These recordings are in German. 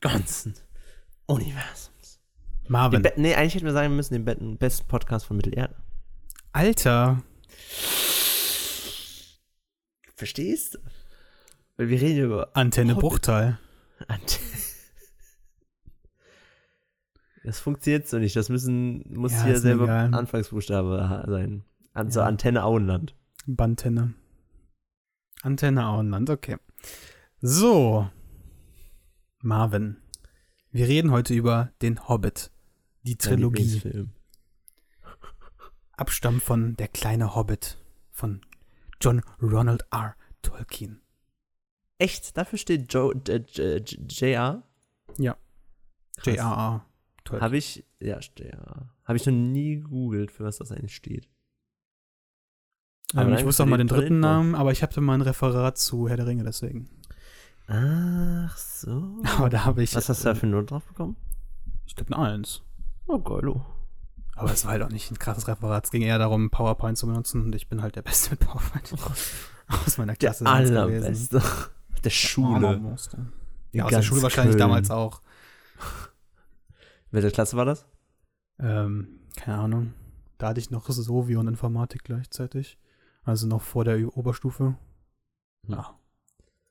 ganzen Universums. Den Marvin. Be nee, eigentlich hätten wir sagen müssen, den be besten Podcast von Mittelerde. Alter. Verstehst du? Weil wir reden über Antenne Hobbit. Bruchteil. Ant Das funktioniert so nicht. Das müssen, muss Ja, hier selber egal. Anfangsbuchstabe sein. An so Ja. Antenne Auenland. Bantenne. Antenne Auenland, okay. So. Marvin. Wir reden heute über den Hobbit. Die Trilogie. Lieblingsfilm. Abstamm von Der kleine Hobbit von John Ronald R. Tolkien. Echt? Dafür steht Joe, äh, JR? Ja. J.R.R. Tolkien. Habe ich, ja, JR. Habe ich noch nie gegoogelt, für was das eigentlich steht. Aber Ähm, ich wusste auch mal den dritten. Namen, aber ich hatte mal ein Referat zu Herr der Ringe, deswegen. Ach so. Aber da habe ich. Was hast du da für eine Note drauf bekommen? Ich glaube, eine Eins. Oh, geilo. Aber es war halt auch nicht ein krasses Referat. Es ging eher darum, PowerPoint zu benutzen und ich bin halt der Beste mit PowerPoint. Aus meiner Der Klasse. gewesen. allerbeste. Der Schule. Ja, aus der Schule wahrscheinlich damals auch. Welche Klasse war das? Ähm, keine Ahnung. Da hatte ich noch Sovi und Informatik gleichzeitig. Also noch vor der Oberstufe. Ja.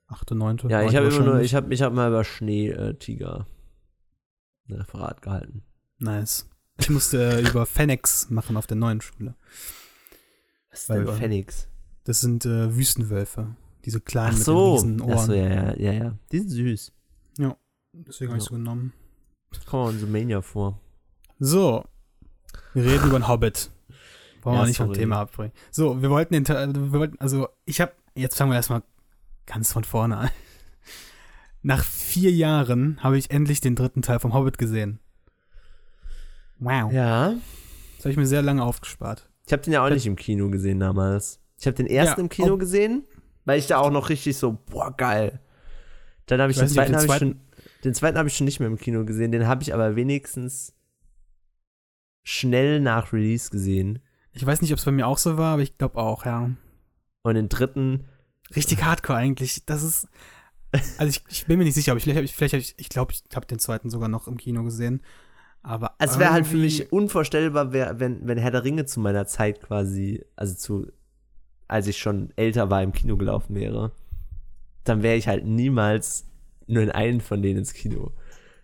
Achte, neunte. Ja, ich habe immer nur, wahrscheinlich. ich habe ich hab mal über Schneetiger ein Referat gehalten. Nice. Ich musste über Fennex machen auf der neuen Schule. Was ist Weil, denn äh, Phoenix? Das sind äh, Wüstenwölfe. Diese Ach kleinen so. mit den riesen Ach so, Ohren. ja, ja, ja, ja. Die sind süß. Deswegen habe ich Ja. so genommen. Kommen wir in Sumania vor. So. Wir reden über den Hobbit. Wollen Ja, wir nicht vom. Thema abbringen. So, wir wollten den Teil, wir wollten, also ich habe, jetzt fangen wir erstmal ganz von vorne an. Nach vier Jahren habe ich endlich den dritten Teil vom Hobbit gesehen. Wow. Ja. Das habe ich mir sehr lange aufgespart. Ich habe den ja auch nicht im Kino gesehen damals. Ich habe den ersten Ja, im Kino oh. gesehen, weil ich da auch noch richtig so, boah, geil. Dann habe ich, Ich den nicht, ob zweiten, den zweiten- schon, den zweiten habe ich schon nicht mehr im Kino gesehen, den habe ich aber wenigstens schnell nach Release gesehen. Ich weiß nicht, ob es bei mir auch so war, aber ich glaube auch, ja. Und den dritten, Richtig hardcore eigentlich. Das ist. Also ich, ich bin mir nicht sicher, aber ich, vielleicht habe ich, vielleicht hab ich, ich glaube, ich habe den zweiten sogar noch im Kino gesehen. Aber es wäre halt für mich unvorstellbar, wär, wenn, wenn Herr der Ringe zu meiner Zeit quasi, also zu, als ich schon älter war, im Kino gelaufen wäre, dann wäre ich halt niemals nur in einen von denen ins Kino.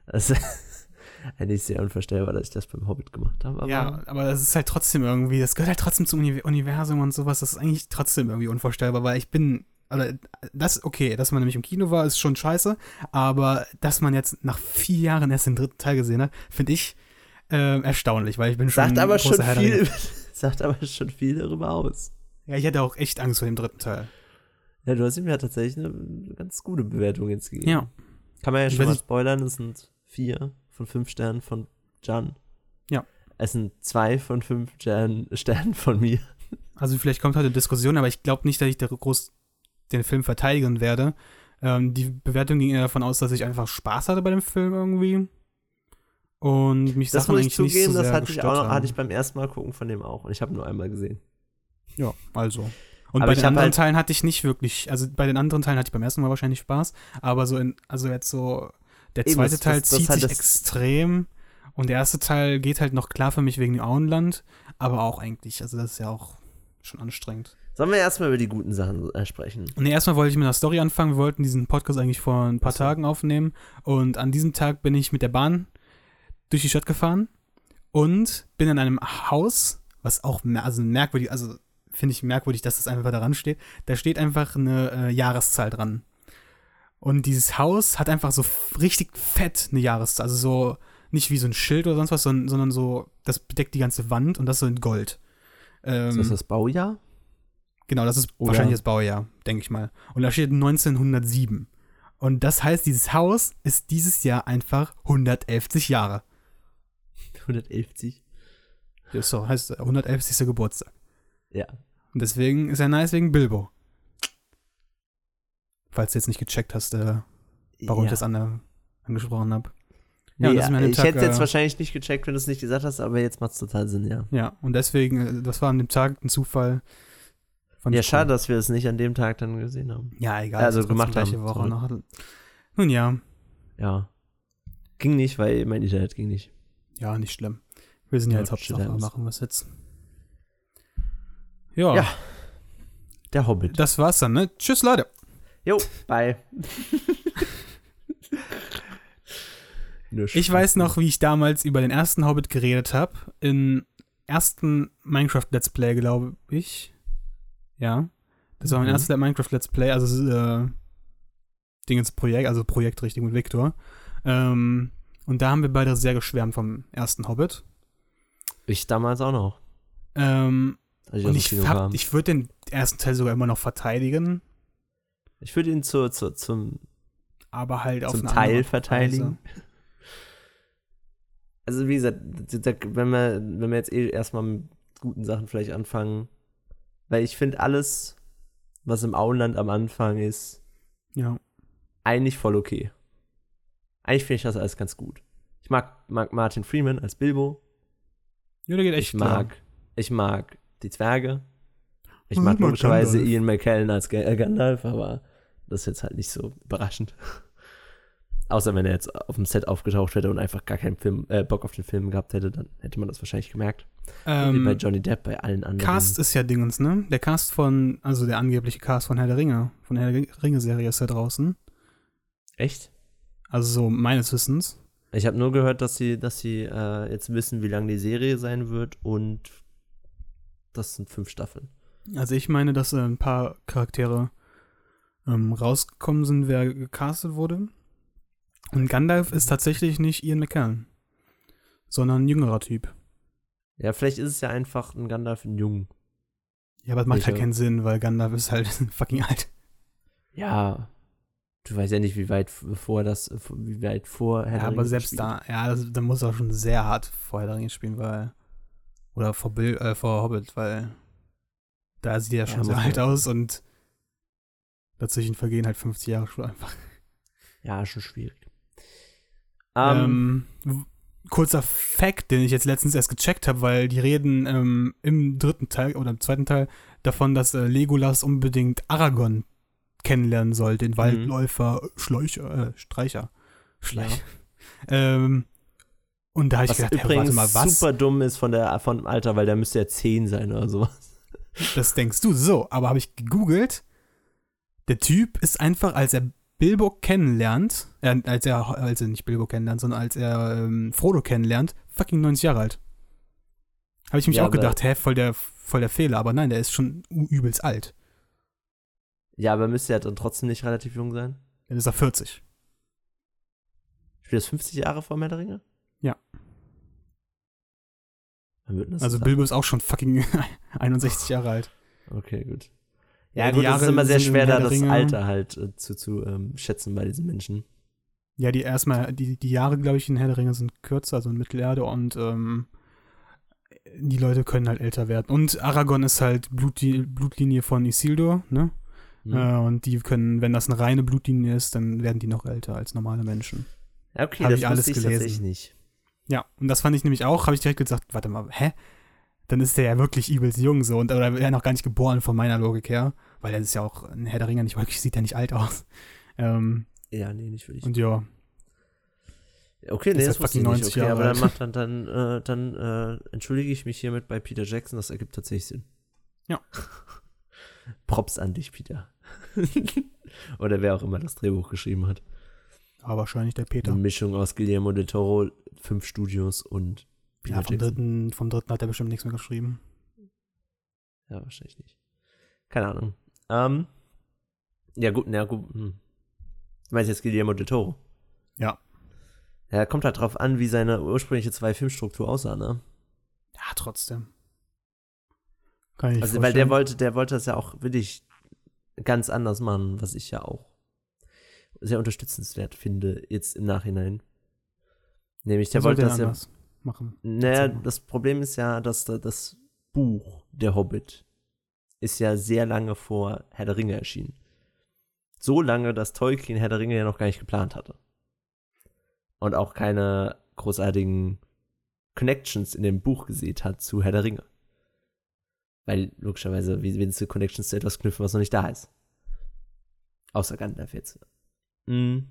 Das ist eigentlich sehr unvorstellbar, dass ich das beim Hobbit gemacht habe. Aber Ja, aber das ist halt trotzdem irgendwie, das gehört halt trotzdem zum Uni Universum und sowas. Das ist eigentlich trotzdem irgendwie unvorstellbar, weil ich bin, oder das, okay, dass man nämlich im Kino war, ist schon scheiße, aber dass man jetzt nach vier Jahren erst den dritten Teil gesehen hat, finde ich äh, erstaunlich, weil ich bin schon sagt aber schon viel, sagt aber schon viel darüber aus. Ja, ich hatte auch echt Angst vor dem dritten Teil. Ja, du hast ihm ja tatsächlich eine ganz gute Bewertung jetzt gegeben. Ja. Kann man ja schon mal spoilern, es sind vier von fünf Sternen von Jan. Ja. Es sind zwei von fünf Stern, Sternen von mir. Also vielleicht kommt heute Diskussion, aber ich glaube nicht, dass ich da groß den Film verteidigen werde. Ähm, die Bewertung ging eher davon aus, dass ich einfach Spaß hatte bei dem Film irgendwie. Und mich Das Sachen muss ich eigentlich nicht zugeben, so das hatte ich, auch hatte ich beim ersten Mal gucken von dem auch. Und ich habe nur einmal gesehen. Ja, also. Und Aber bei den anderen halt- Teilen hatte ich nicht wirklich, also bei den anderen Teilen hatte ich beim ersten Mal wahrscheinlich Spaß, aber so in, also jetzt so, der Eben, zweite das- Teil das- das zieht hat sich das- extrem und der erste Teil geht halt noch klar für mich wegen dem Auenland, aber auch eigentlich, also das ist ja auch schon anstrengend. Sollen wir erstmal über die guten Sachen äh, sprechen? Und erstmal wollte ich mit einer Story anfangen, wir wollten diesen Podcast eigentlich vor ein paar so. Tagen aufnehmen und an diesem Tag bin ich mit der Bahn durch die Stadt gefahren und bin in einem Haus, was auch also merkwürdig, also finde ich merkwürdig, dass das einfach daran steht. Da steht einfach eine äh, Jahreszahl dran. Und dieses Haus hat einfach so richtig fett eine Jahreszahl, also so nicht wie so ein Schild oder sonst was, sondern, sondern so, das bedeckt die ganze Wand und das so in Gold. Ähm, Ist das das Baujahr? Genau, das ist Oder- wahrscheinlich das Baujahr, denke ich mal. Und da steht 1907. Und das heißt, dieses Haus ist dieses Jahr einfach 111 Jahre. 111. Ja, so heißt es, 111. Geburtstag. Ja. Und deswegen ist er nice wegen Bilbo. Falls du jetzt nicht gecheckt hast, äh, warum ja. ich das an, angesprochen habe. Ja, Nee, das dem ich Tag, hätte jetzt äh, wahrscheinlich nicht gecheckt, wenn du es nicht gesagt hast, aber jetzt macht es total Sinn, ja. Ja, und deswegen, äh, das war an dem Tag ein Zufall. Ja, cool. schade, dass wir es nicht an dem Tag dann gesehen haben. Ja, egal. Also gemacht haben, Woche noch. Nun ja, Ja. Ging nicht, weil mein Internet ging nicht. ja, nicht schlimm. Wir sind ja, Ja, jetzt Hauptsache, machen wir es jetzt. Ja, Ja. Der Hobbit. das war's dann, ne? Tschüss, Leute. Jo, bye. Ich weiß noch, wie ich damals über den ersten Hobbit geredet habe. Im ersten Minecraft Let's Play, glaube ich. Ja. Das war mein Mhm. erstes Minecraft Let's Play, also äh, Dingens Projekt, also Projekt richtig mit Victor. Ähm, und da haben wir beide sehr geschwärmt vom ersten Hobbit. Ich damals auch noch. Ähm, Als ich und ich, hab- ich würde den ersten Teil sogar immer noch verteidigen, Ich würde ihn zu, zu, zum, aber halt auf zum Teil verteidigen. Weise. Also wie gesagt, wenn wir, wenn wir jetzt eh erstmal mit guten Sachen vielleicht anfangen, weil ich finde alles, was im Auenland am Anfang ist, Ja. eigentlich voll okay. Eigentlich finde ich das alles ganz gut. Ich mag, mag Martin Freeman als Bilbo. ja, der geht echt Ich mag, ich mag die Zwerge. Ich mag logischerweise. Ian McKellen als äh, Gandalf, aber das ist jetzt halt nicht so überraschend. Außer wenn er jetzt auf dem Set aufgetaucht hätte und einfach gar keinen Film, äh, Bock auf den Film gehabt hätte, dann hätte man das wahrscheinlich gemerkt. klar. Wie bei Ähm, Johnny Depp, bei allen anderen. Cast ist ja Dingens, ne? Der Cast von, also der angebliche Cast von Herr der Ringe, von der Herr der Ringe-Serie ist ja draußen. Echt? Also so meines Wissens. Ich habe nur gehört, dass sie, dass sie äh, jetzt wissen, wie lang die Serie sein wird und das sind fünf Staffeln. Also ich meine, dass äh, ein paar Charaktere ähm, rausgekommen sind, wer gecastet wurde. Und Gandalf ist tatsächlich nicht Ian McKellen, sondern ein jüngerer Typ. Ja, vielleicht ist es ja einfach ein Gandalf in Jung. Ja, aber das macht halt Welcher? keinen Sinn, weil Gandalf ist halt fucking alt. Ja, du weißt ja nicht, wie weit vor das, wie weit vor Herr Ja, aber selbst spielt. da, ja, das, da muss er schon sehr hart vor Herr Ringe spielen, weil. Oder vor, Bill, äh, vor Hobbit, weil da sieht er ja Ja, schon muss alt man- aus und dazwischen vergehen halt 50 Jahre schon einfach. Ja, schon schwierig. Ähm, Ähm, w- kurzer Fact, den ich jetzt letztens erst gecheckt habe, weil die reden ähm, im dritten Teil oder im zweiten Teil davon, dass äh, Legolas unbedingt Aragorn kennenlernen soll, den Waldläufer, Schläucher, äh, Streicher. Schleich. Ähm, und da habe ich gedacht, hey, übrigens warte mal, was? super dumm ist von der von dem Alter, weil der müsste ja 10 sein oder sowas. Das denkst du so, aber habe ich gegoogelt. Der Typ ist einfach, als er Bilbo kennenlernt, äh, als er, als er nicht Bilbo kennenlernt, sondern als er ähm, Frodo kennenlernt, fucking 90 Jahre alt. Habe ich mich Ja, auch gedacht, hä, voll der, voll der Fehler, aber nein, der ist schon übelst alt. Ja, aber müsste ja dann trotzdem nicht relativ jung sein. Dann ist er 40. Spielt das 50 Jahre vor Herr der Ringe? Ja. Also? Bilbo ist auch schon fucking 61 Jahre alt. Okay, gut. Ja, Ja, die gut, es Jahre ist immer sehr schwer, da das Alter halt äh, zu, zu ähm, schätzen bei diesen Menschen. Ja, die erstmal, die, die Jahre, glaube ich, in Herr der Ringe sind kürzer, also in Mittelerde und ähm, die Leute können halt älter werden. Und Aragorn ist halt Blutli Blutlinie von Isildur, ne? Hm. Äh, und die können, wenn das eine reine Blutlinie ist, dann werden die noch älter als normale Menschen. Ja, okay, hab das ich alles ich gelesen. tatsächlich nicht. Ja, und das fand ich nämlich auch, habe ich direkt gesagt, warte mal, hä? Dann ist der ja wirklich übelst jung so und oder er noch gar nicht geboren von meiner Logik her, weil er ist ja auch ein Herr der Ringe nicht wirklich, sieht ja nicht alt aus. Ähm, Ja, nee, nicht wirklich. und ja, Okay, nee, halt das wusste ich nicht. 90 Okay, Jahre aber dann macht dann, dann, äh, dann äh, entschuldige ich mich hiermit bei Peter Jackson, das ergibt tatsächlich Sinn. Ja. Props an dich, Peter. Oder wer auch immer das Drehbuch geschrieben hat. aber wahrscheinlich der Peter. Eine Mischung aus Guillermo del Toro, fünf Studios und Peter Ja, vom Jackson. dritten, vom dritten hat er bestimmt nichts mehr geschrieben. Ja, wahrscheinlich nicht. Keine Ahnung. Ähm, ja, gut, na gut. Hm. Du meinst jetzt Guillermo del Toro? Ja. Ja, kommt halt drauf an, wie seine ursprüngliche Zwei-Filmstruktur aussah, ne? Ja, trotzdem. Kann ich Also, weil der vorstellen. wollte, der wollte das ja auch wirklich ganz anders machen, was ich ja auch sehr unterstützenswert finde, jetzt im Nachhinein. Nämlich, der wollte das er ja. Machen. Naja, das Problem ist ja, dass da das Buch Der Hobbit ist ja sehr lange vor Herr der Ringe erschienen. So lange, dass Tolkien Herr der Ringe ja noch gar nicht geplant hatte. Und auch keine großartigen Connections in dem Buch gesehen hat zu Herr der Ringe. Weil logischerweise, wie willst du Connections zu etwas knüpfen, was noch nicht da ist? Außer Gandalf jetzt. Mhm.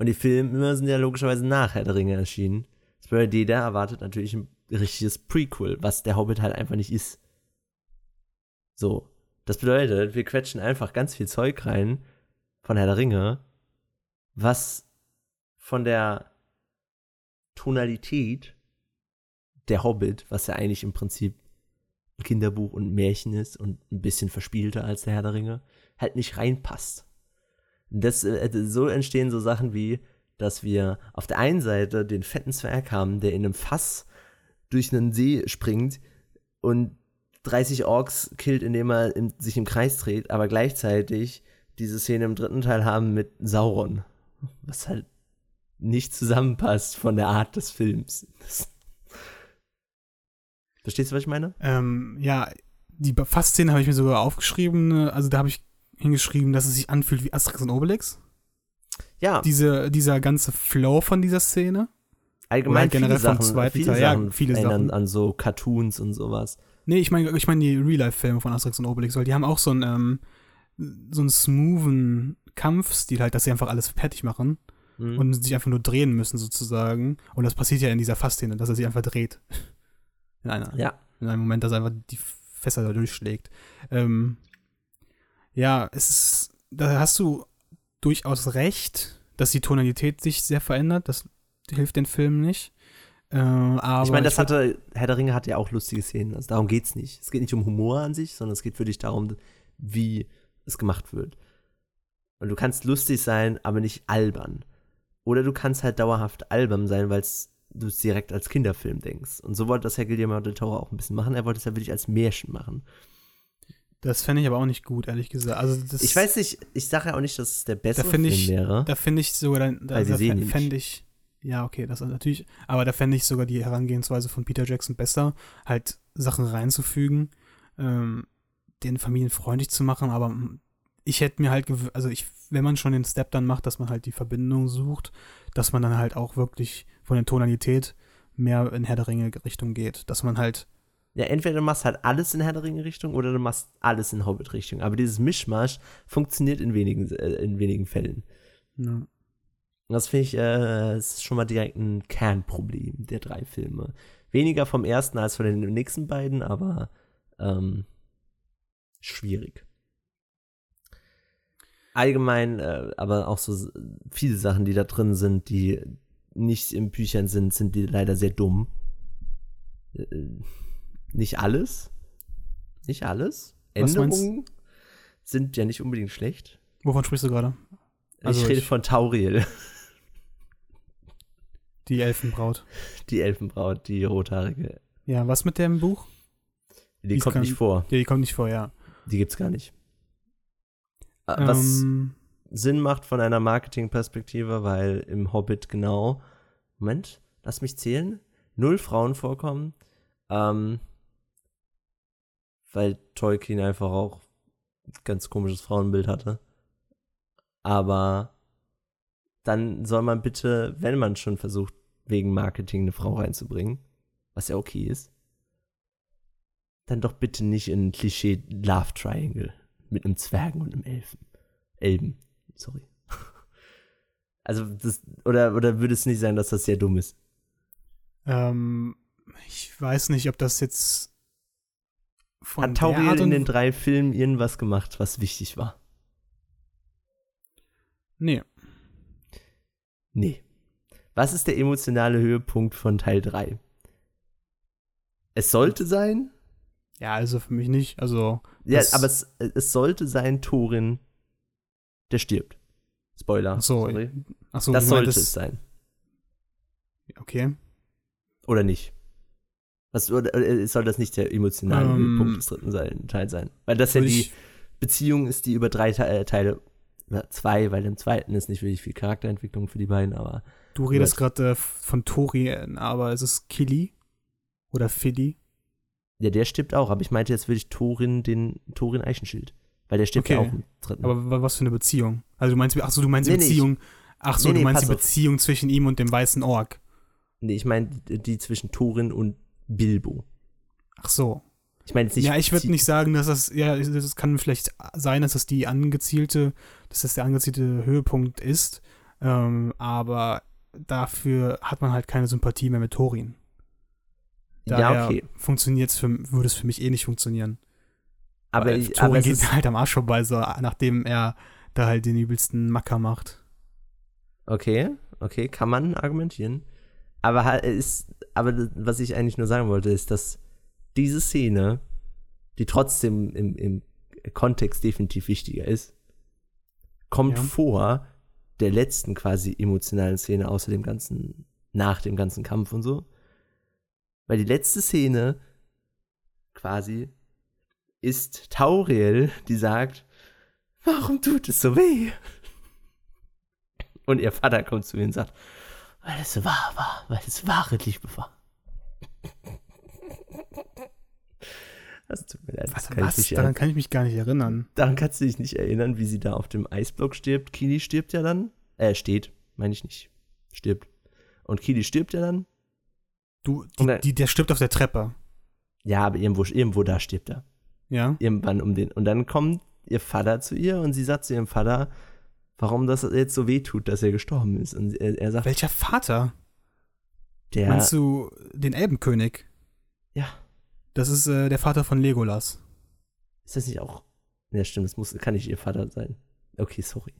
Und die Filme sind ja logischerweise nach Herr der Ringe erschienen. Bedeutet, jeder erwartet natürlich ein richtiges Prequel, was der Hobbit halt einfach nicht ist. So. Das bedeutet, wir quetschen einfach ganz viel Zeug rein von Herr der Ringe, was von der Tonalität der Hobbit, was ja eigentlich im Prinzip ein Kinderbuch und ein Märchen ist und ein bisschen verspielter als der Herr der Ringe, halt nicht reinpasst. Das, äh, so entstehen so Sachen wie, dass wir auf der einen Seite den fetten Zwerg haben, der in einem Fass durch einen See springt und 30 Orks killt, indem er im, sich im Kreis dreht, aber gleichzeitig diese Szene im dritten Teil haben mit Sauron, was halt nicht zusammenpasst von der Art des Films. Verstehst du, was ich meine? Ähm, ja, die Fassszene habe ich mir sogar aufgeschrieben. ne? Also da habe ich hingeschrieben, dass es sich anfühlt wie Asterix und Obelix. Ja, Diese, dieser ganze Flow von dieser Szene. allgemein oder generell viele vom Sachen, zweiten viele Teil, ja, Sachen viele erinnern Sachen. an so Cartoons und sowas. Nee, ich meine ich mein die Real-Life-Filme von Asterix und Obelix, weil die haben auch so einen, ähm, so einen smoothen Kampfstil halt, dass sie einfach alles fertig machen Hm. und sich einfach nur drehen müssen sozusagen. Und das passiert ja in dieser Fassszene, dass er sich einfach dreht. In, einer, ja, in einem Moment, dass er einfach die Fässer da durchschlägt. Ähm, ja, es ist, da hast du durchaus recht, dass die Tonalität sich sehr verändert. Das hilft den Film nicht. Äh, aber ich meine, das würd- hatte, Herr der Ringe hat ja auch lustige Szenen. Also darum geht's nicht. Es geht nicht um Humor an sich, sondern es geht wirklich darum, wie es gemacht wird. Und du kannst lustig sein, aber nicht albern. Oder du kannst halt dauerhaft albern sein, weil du es direkt als Kinderfilm denkst. Und so wollte das Herr Guillermo del Toro auch ein bisschen machen. Er wollte es ja wirklich als Märchen machen. Das fände ich aber auch nicht gut, ehrlich gesagt. Also das, Ich weiß nicht, ich sage ja auch nicht, dass es der bessere find Film ich- wäre. Da finde ich sogar, dann, da, da fände ich, ja, okay, das ist natürlich, aber da fände ich sogar die Herangehensweise von Peter Jackson besser, halt Sachen reinzufügen, ähm, den familienfreundlich zu machen, aber ich hätte mir halt, also ich, wenn man schon den Step dann macht, dass man halt die Verbindung sucht, dass man dann halt auch wirklich von der Tonalität mehr in Herr der Ringe Richtung geht, dass man halt, Ja, entweder du machst halt alles in Herr der Ringe-Richtung oder du machst alles in Hobbit-Richtung. Aber dieses Mischmasch funktioniert in wenigen, äh, in wenigen Fällen. ja, Das finde ich, äh, ist schon mal direkt ein Kernproblem der drei Filme. Weniger vom ersten als von den nächsten beiden, aber ähm, schwierig. Allgemein, äh, aber auch so viele Sachen, die da drin sind, die nicht in Büchern sind, sind die leider sehr dumm. Äh, nicht alles. Nicht alles. Was Änderungen sind ja nicht unbedingt schlecht. wovon sprichst du gerade? Also ich rede ich- von Tauriel. Die Elfenbraut. Die Elfenbraut, die rothaarige. Ja, was mit dem Buch? Die Die kommt gar nicht vor. Ja, die kommt nicht vor, ja. Die gibt's gar nicht. Äh, Was Ähm, Sinn macht von einer Marketingperspektive, weil im Hobbit genau, Moment, lass mich zählen, null Frauen vorkommen, ähm, weil Tolkien einfach auch ein ganz komisches Frauenbild hatte. Aber dann soll man bitte, wenn man schon versucht, wegen Marketing eine Frau reinzubringen, was ja okay ist, dann doch bitte nicht in ein Klischee Love Triangle mit einem Zwergen und einem Elfen. Elben, sorry. Also das, oder, oder würde es nicht sein, dass das sehr dumm ist? Ähm, ich weiß nicht, ob das jetzt von Hat Tauriel in den drei Filmen irgendwas gemacht, was wichtig war? Nee, Nee. Was ist der emotionale Höhepunkt von Teil 3? Es sollte sein, ja, also für mich nicht. Also, ja, aber es, es sollte sein Thorin, der stirbt. Spoiler. ach so, sorry. ach so das sollte es sein. Okay. Oder nicht? Was, oder soll das nicht der emotionale Ähm, Höhepunkt des dritten Teil sein? Weil das ja die Beziehung ist, die über drei Te äh, Teile ja, zwei, weil im zweiten ist nicht wirklich viel Charakterentwicklung für die beiden, aber Du redest gerade äh, von Tori, äh, aber ist es Killy oder Philly? ja, der stirbt auch. Aber ich meinte jetzt wirklich Thorin, den Thorin Eichenschild. Weil der stirbt ja Okay. auch im dritten. Aber wa- was für eine Beziehung? Also du meinst, ach so, du meinst die Nee, nee, Beziehung, ach so, Nee, nee, du meinst die pass auf. Beziehung zwischen ihm und dem weißen Ork. nee, ich meine die, die zwischen Thorin und Bilbo. Ach so. Ich meine nicht. ja, ich würde nicht sagen, dass das, ja, es kann vielleicht sein, dass das die angezielte, dass das der angezielte Höhepunkt ist, ähm, aber dafür hat man halt keine Sympathie mehr mit Thorin. Daher Ja, okay. funktioniert's für, würde es für mich eh nicht funktionieren. Aber, Weil ich, Thorin aber geht ist, halt am Arsch vorbei, so, nachdem er da halt den übelsten Macker macht. Okay, okay, kann man argumentieren. Aber halt, es ist, aber das- was ich eigentlich nur sagen wollte, ist, dass diese Szene, die trotzdem im, im Kontext definitiv wichtiger ist, kommt Ja. vor der letzten quasi emotionalen Szene außer dem ganzen, nach dem ganzen Kampf und so. Weil die letzte Szene quasi ist Tauriel, die sagt, warum tut es so weh? Und ihr Vater kommt zu ihr und sagt, weil es wahr war, weil es wahre Liebe war. Das tut mir leid, das Was, kann was? Daran kann ich mich gar nicht erinnern. Daran kannst du dich nicht erinnern, wie sie da auf dem Eisblock stirbt. Kili stirbt ja dann. Äh, steht, meine ich nicht. Stirbt. Und Kili stirbt ja dann. Du, die, dann- die, der stirbt auf der Treppe. Ja, aber irgendwo, irgendwo da stirbt er. Ja? Irgendwann um den. Und dann kommt ihr Vater zu ihr und sie sagt zu ihrem Vater, warum das jetzt so weh tut, dass er gestorben ist. Und er, er sagt, Welcher Vater? der. Meinst du den Elbenkönig? Ja. Das ist äh, der Vater von Legolas. Ist das nicht auch. Ja, stimmt, das muss, kann nicht ihr Vater sein. Okay, sorry.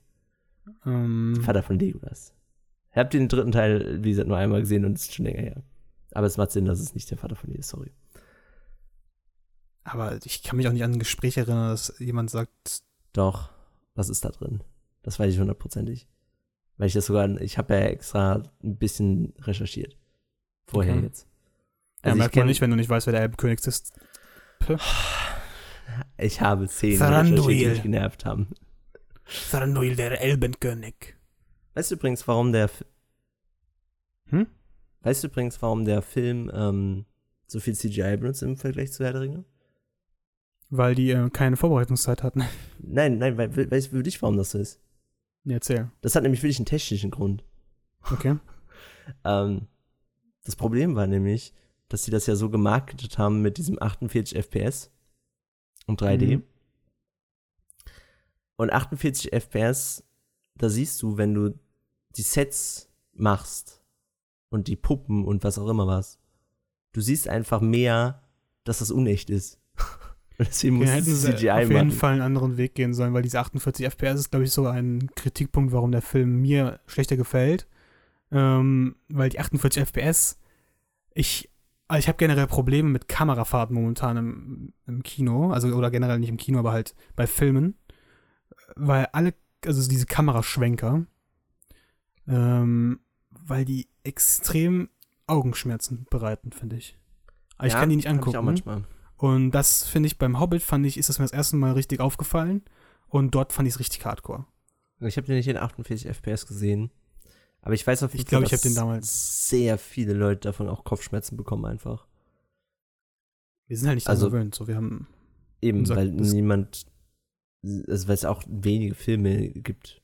Ähm, Vater von Legolas. Ich habe den dritten Teil, wie gesagt, nur einmal gesehen und es ist schon länger her. Aber es macht Sinn, dass es nicht der Vater von ihr ist, sorry. aber ich kann mich auch nicht an ein Gespräch erinnern, dass jemand sagt, Doch, was ist da drin? Das weiß ich hundertprozentig. Weil ich das sogar, ich habe ja extra ein bisschen recherchiert. Vorher Okay. jetzt. ja, Also ich, merkt man nicht, wenn du nicht weißt, wer der Elbenkönig ist. ich habe Thranduil. recherchiert, die mich genervt haben. Thranduil, der Elbenkönig. Weißt du übrigens, warum der, F- Hm? weißt du übrigens, warum der Film ähm, so viel CGI benutzt im Vergleich zu Herr der Ringe? Weil die äh, keine Vorbereitungszeit hatten. Nein, nein, weil, weißt du wirklich, warum das so ist? Ja, Erzähl. Das hat nämlich wirklich einen technischen Grund. Okay. Ähm, das Problem war nämlich, dass sie das ja so gemarketet haben mit diesem 48 FPS und 3D. Mhm. Und 48 FPS, da siehst du, wenn du die Sets machst und die Puppen und was auch immer was, du siehst einfach mehr, dass das unecht ist. deswegen Wir musst hätten sie CGI auf jeden machen. Fall einen anderen Weg gehen sollen, weil diese 48 FPS ist, glaube ich, so ein Kritikpunkt, warum der Film mir schlechter gefällt. Ähm, weil die 48 FPS, ich, also ich habe generell Probleme mit Kamerafahrten momentan im, im Kino, also oder generell nicht im Kino, aber halt bei Filmen, weil alle, also diese Kameraschwenker, ähm, weil die extrem Augenschmerzen bereiten, finde ich. Aber ich Ja, kann die nicht hab Ich angucken. auch manchmal. Und das finde ich beim Hobbit, fand ich, ist das mir das erste Mal richtig aufgefallen. Und dort fand ich es richtig hardcore. Ich habe den nicht in 48 FPS gesehen. Aber ich weiß auf jeden Ich glaub, Fall, ich hab dass den damals- sehr viele Leute davon auch Kopfschmerzen bekommen einfach. Wir sind halt nicht Also- gewöhnt. So, wir haben, Eben, weil niemand, also weil es auch wenige Filme gibt.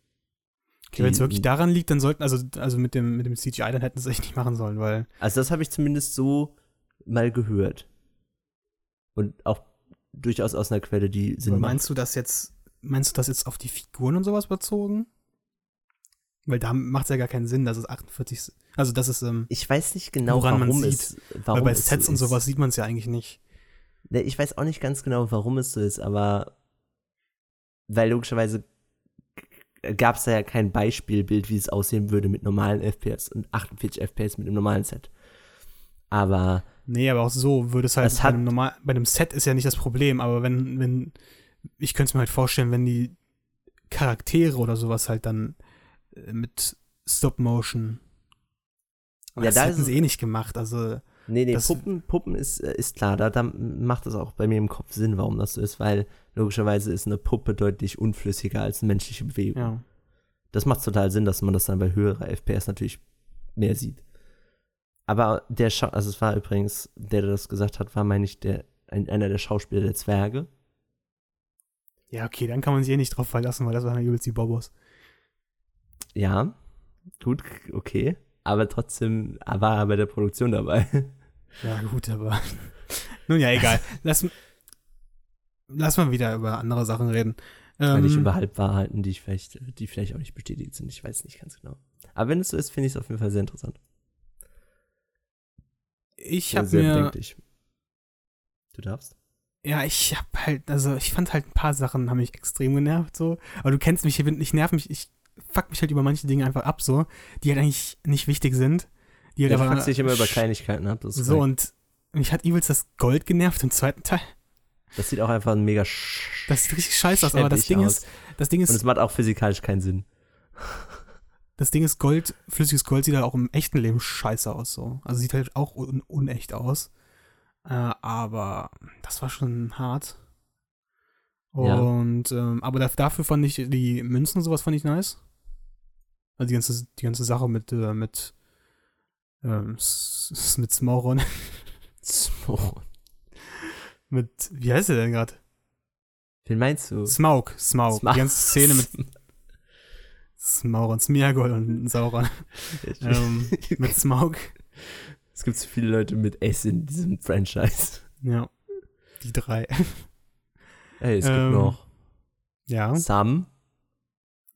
okay, wenn es wirklich daran liegt, dann sollten, also, also mit dem, mit dem CGI, dann hätten sie es echt nicht machen sollen, weil Also das habe ich zumindest so mal gehört. Und auch durchaus aus einer Quelle, die Sinn aber macht. meinst du das jetzt, meinst du das jetzt auf die Figuren und sowas bezogen? Weil da macht es ja gar keinen Sinn, dass es 48, ist. also das ist, ähm, Ich weiß nicht genau, Woran man warum sieht. es, warum weil bei Sets so und sowas sieht man es ja eigentlich nicht. Ne, Ich weiß auch nicht ganz genau, warum es so ist, aber weil logischerweise gab es da ja kein Beispielbild, wie es aussehen würde mit normalen FPS und 48 FPS mit einem normalen Set. Aber Nee, aber auch so würde es halt Es bei einem, normal, bei einem Set ist ja nicht das Problem, aber wenn, wenn, ich könnte es mir halt vorstellen, wenn die Charaktere oder sowas halt dann äh, mit Stop Motion. Aber Ja, das da hätten ist sie es- eh nicht gemacht. Also Nee, nee, Das- Puppen, Puppen ist, äh, ist klar, da, da macht es auch bei mir im Kopf Sinn, warum das so ist, weil logischerweise ist eine Puppe deutlich unflüssiger als eine menschliche Bewegung. Ja. Das macht total Sinn, dass man das dann bei höherer FPS natürlich mehr sieht. Aber der Schau also es war übrigens, der, der das gesagt hat, war, meine ich, der, ein, einer der Schauspieler der Zwerge. Ja, okay, dann kann man sich eh nicht drauf verlassen, weil das waren ja übelst die Bobos. Ja, gut, okay. Aber trotzdem war er bei der Produktion dabei. Ja, gut, aber. Nun ja, egal. Lass, lass mal wieder über andere Sachen reden. Weil ich Ähm, über Halbwahrheiten, die ich vielleicht, die vielleicht auch nicht bestätigt sind. Ich weiß nicht ganz genau. Aber wenn es so ist, finde ich es auf jeden Fall sehr interessant. Ich habe mir. bedenklich. Du darfst? Ja, ich hab halt, also ich fand halt ein paar Sachen haben mich extrem genervt, so. Aber du kennst mich, ich, nerv mich, ich fuck mich halt über manche Dinge einfach ab, so, die halt eigentlich nicht wichtig sind. Die halt Ja, aber fuckst dich immer über Kleinigkeiten ab. Das, ist So, korrekt. und mich hat übelst das Gold genervt im zweiten Teil. das sieht auch einfach mega sch Das sieht richtig scheiße aus, aber das Ding aus. ist, das Ding Und es ist, macht auch physikalisch keinen Sinn. Das Ding ist Gold, flüssiges Gold sieht halt auch im echten Leben scheiße aus, so. Also sieht halt auch un unecht aus. Äh, aber das war schon hart. Ja. Und, ähm, aber da, dafür fand ich die Münzen und sowas fand ich nice. Also die ganze, die ganze Sache mit, äh, mit, ähm, mit Smauron, So. mit, wie heißt der denn gerade? Wen meinst du? Smaug, Smaug. Sma- Die ganze Szene mit Smauron, Smeagol und Sauron. ähm, mit Smaug. es gibt so viele Leute mit S in diesem Franchise. Ja. Die drei. Ey, es Ähm, gibt noch Ja. Sam,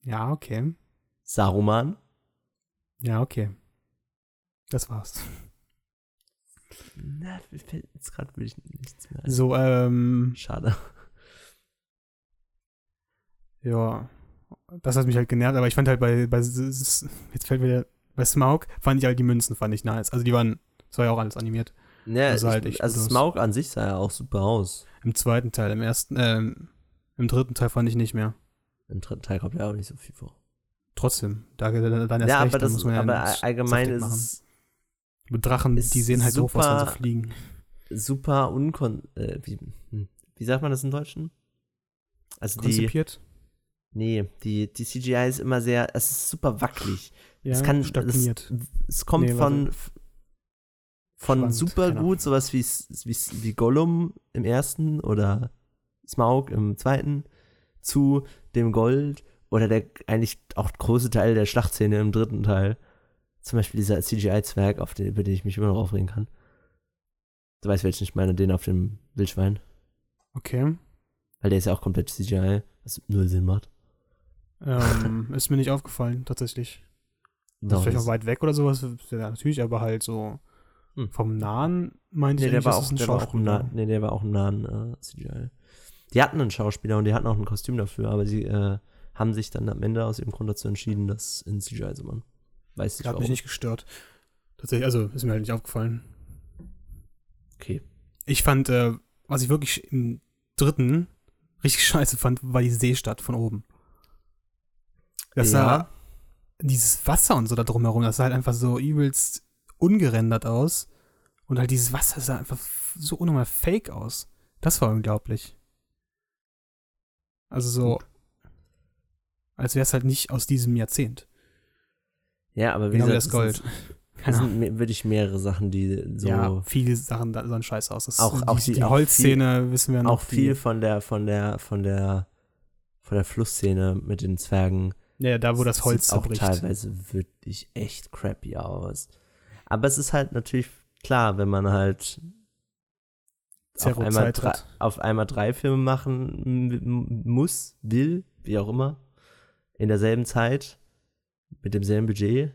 Ja, okay. Saruman. Ja, okay. Das war's. Na, fällt jetzt gerade wirklich nichts mehr ein. So, ähm, Schade. ja. Das hat mich halt genervt, aber ich fand halt bei, bei jetzt fällt mir bei Smaug, fand ich halt die Münzen, fand ich nice. Also die waren, das war ja auch alles animiert. Ja, Das sah halt ich, also. Smaug an sich sah ja auch super aus. Im zweiten Teil, im ersten, ähm, im dritten Teil fand ich nicht mehr. Im dritten Teil kommt ja auch nicht so viel vor. Trotzdem, da, da, dann erst ja, recht, aber, das, muss man ja aber allgemein saftig ist machen. Drachen, ist die sehen halt doof aus, wenn sie super- fliegen. super unkon... Äh, wie, hm, wie sagt man das im Deutschen? Also die... Konzipiert. Nee, die, die CGI ist immer sehr... Es ist super wackelig. Ja, es kann... stagniert. Es, es kommt Nee, von... Von Spannend, super gut, sowas wie, wie, wie Gollum im ersten oder Smaug im zweiten, zu dem Gold oder der eigentlich auch große Teil der Schlachtszene im dritten Teil. Zum Beispiel dieser CGI-Zwerg, auf den, über den ich mich immer noch aufregen kann. Du weißt, welchen ich meine, den auf dem Wildschwein. Okay. Weil der ist ja auch komplett CGI, was null Sinn macht. Ähm, ist mir nicht aufgefallen, tatsächlich. Das ist vielleicht auch weit weg oder sowas, ja, natürlich, aber halt so Hm. vom Nahen meinte Nee, ich der war, auch, ein der, war auch im Schauspieler. nah, nee, der war auch im nahen äh, CGI. Die hatten einen Schauspieler und die hatten auch ein Kostüm dafür, aber sie äh, haben sich dann am Ende aus ihrem Grund dazu entschieden, das in CGI zu machen. Weiß nicht Hat warum. mich nicht gestört. Tatsächlich, also ist mir halt nicht aufgefallen. Okay. Ich fand, äh, was ich wirklich im dritten richtig scheiße fand, war die Seestadt von oben. Das Ja. sah, dieses Wasser und so da drumherum, das sah halt einfach so übelst ungerendert aus. Und halt dieses Wasser sah einfach so unnormal fake aus. Das war unglaublich. Also so, als wäre es halt nicht aus diesem Jahrzehnt. Ja, aber wie Genau gesagt, das Gold. es sind, me- wirklich mehrere Sachen, die so Ja, viele Sachen da sahen scheiße aus. Das, Auch- die, auch die, die- Holzszene wissen wir noch. auch viel von der von der von der von der Flussszene mit den Zwergen. Ja, da wo das Holz sieht auch zerbricht. teilweise wirklich echt crappy aus. Aber es ist halt natürlich klar, wenn man halt auf einmal, drei, auf einmal drei Filme machen muss, will, wie auch immer, in derselben Zeit, mit demselben Budget.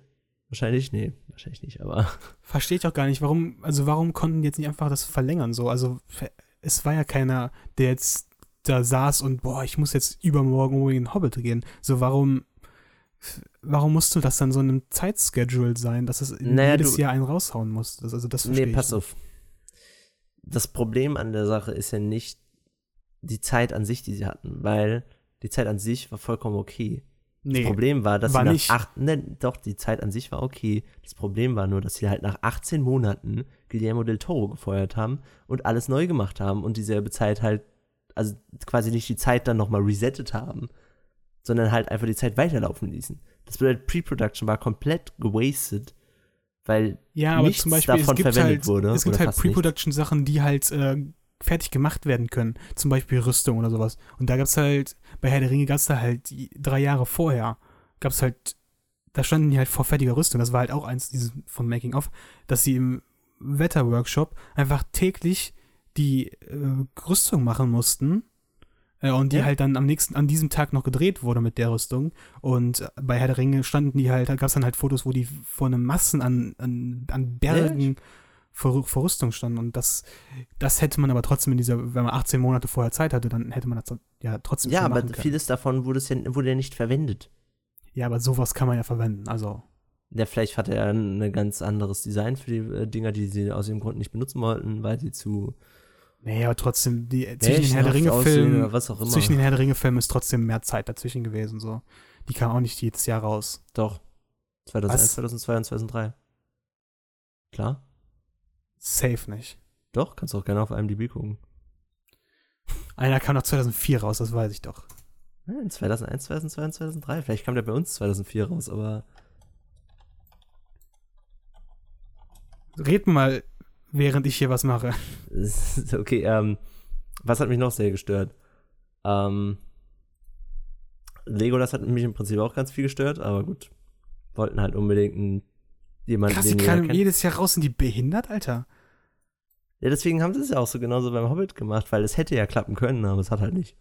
Wahrscheinlich, nee, wahrscheinlich nicht, aber Verstehe ich auch gar nicht, warum, also warum konnten die jetzt nicht einfach das verlängern so? Also es war ja keiner, der jetzt da saß und boah, ich muss jetzt übermorgen unbedingt in den Hobbit gehen. So, warum, warum musst du das dann so in einem Zeitschedule sein, dass es Naja, jedes Jahr einen raushauen muss? Das, also das verstehe nee, pass nicht. auf. Das Problem an der Sache ist ja nicht die Zeit an sich, die sie hatten, weil die Zeit an sich war vollkommen okay. Nee, Das Problem war, dass war sie nach nicht. acht, ne, doch, die Zeit an sich war okay. Das Problem war nur, dass sie halt nach 18 Monaten Guillermo del Toro gefeuert haben und alles neu gemacht haben und dieselbe Zeit halt, also quasi nicht die Zeit dann nochmal resettet haben, sondern halt einfach die Zeit weiterlaufen ließen. Das bedeutet, Pre-Production war komplett gewastet, weil ja, nichts zum Beispiel, davon verwendet halt, wurde, es gibt halt. Pre-Production-Sachen, die halt äh, fertig gemacht werden können. Zum Beispiel Rüstung oder sowas. Und da gab es halt, bei Herr der Ringe gab es da halt drei Jahre vorher, gab es halt, da standen die halt vor fertiger Rüstung. Das war halt auch eins dieses von Making of, dass sie im Wetterworkshop einfach täglich die äh, Rüstung machen mussten. Äh, und die Ja. halt dann am nächsten, an diesem Tag noch gedreht wurde mit der Rüstung. Und äh, bei Herr der Ringe standen die halt, da gab es dann halt Fotos, wo die vor einem Massen an, an, an Bergen vor, vor Rüstung standen. Und das, das hätte man aber trotzdem in dieser, wenn man 18 Monate vorher Zeit hatte, dann hätte man das ja trotzdem ja, aber können. vieles davon wurde, es ja, wurde ja nicht verwendet. Ja, aber sowas kann man ja verwenden. Also, Ja, vielleicht hatte er ein ganz anderes Design für die äh, Dinger, die sie aus dem Grund nicht benutzen wollten, weil sie zu nee, aber trotzdem, die, zwischen den Herr der Ringe-Filmen oder was auch immer. zwischen den Herr der Ringe-Filmen ist trotzdem mehr Zeit dazwischen gewesen. So. Die kam auch nicht jedes Jahr raus. Doch. 2001, Was? 2002 und 2003. Klar. Safe nicht. Doch, kannst du auch gerne auf IMDb gucken. Einer kam noch 2004 raus, das weiß ich doch. Ja, in 2001, 2002 und 2003. Vielleicht kam der bei uns 2004 raus, aber Red mal, während ich hier was mache. okay, ähm, was hat mich noch sehr gestört? Ähm, Legolas hat mich im Prinzip auch ganz viel gestört, aber gut. Wollten halt unbedingt einen, jemanden, Krass, die den kamen kennt. jedes Jahr raus, sind die behindert, Alter? Ja, deswegen haben sie es ja auch so genauso beim Hobbit gemacht, weil es hätte ja klappen können, aber es hat halt nicht.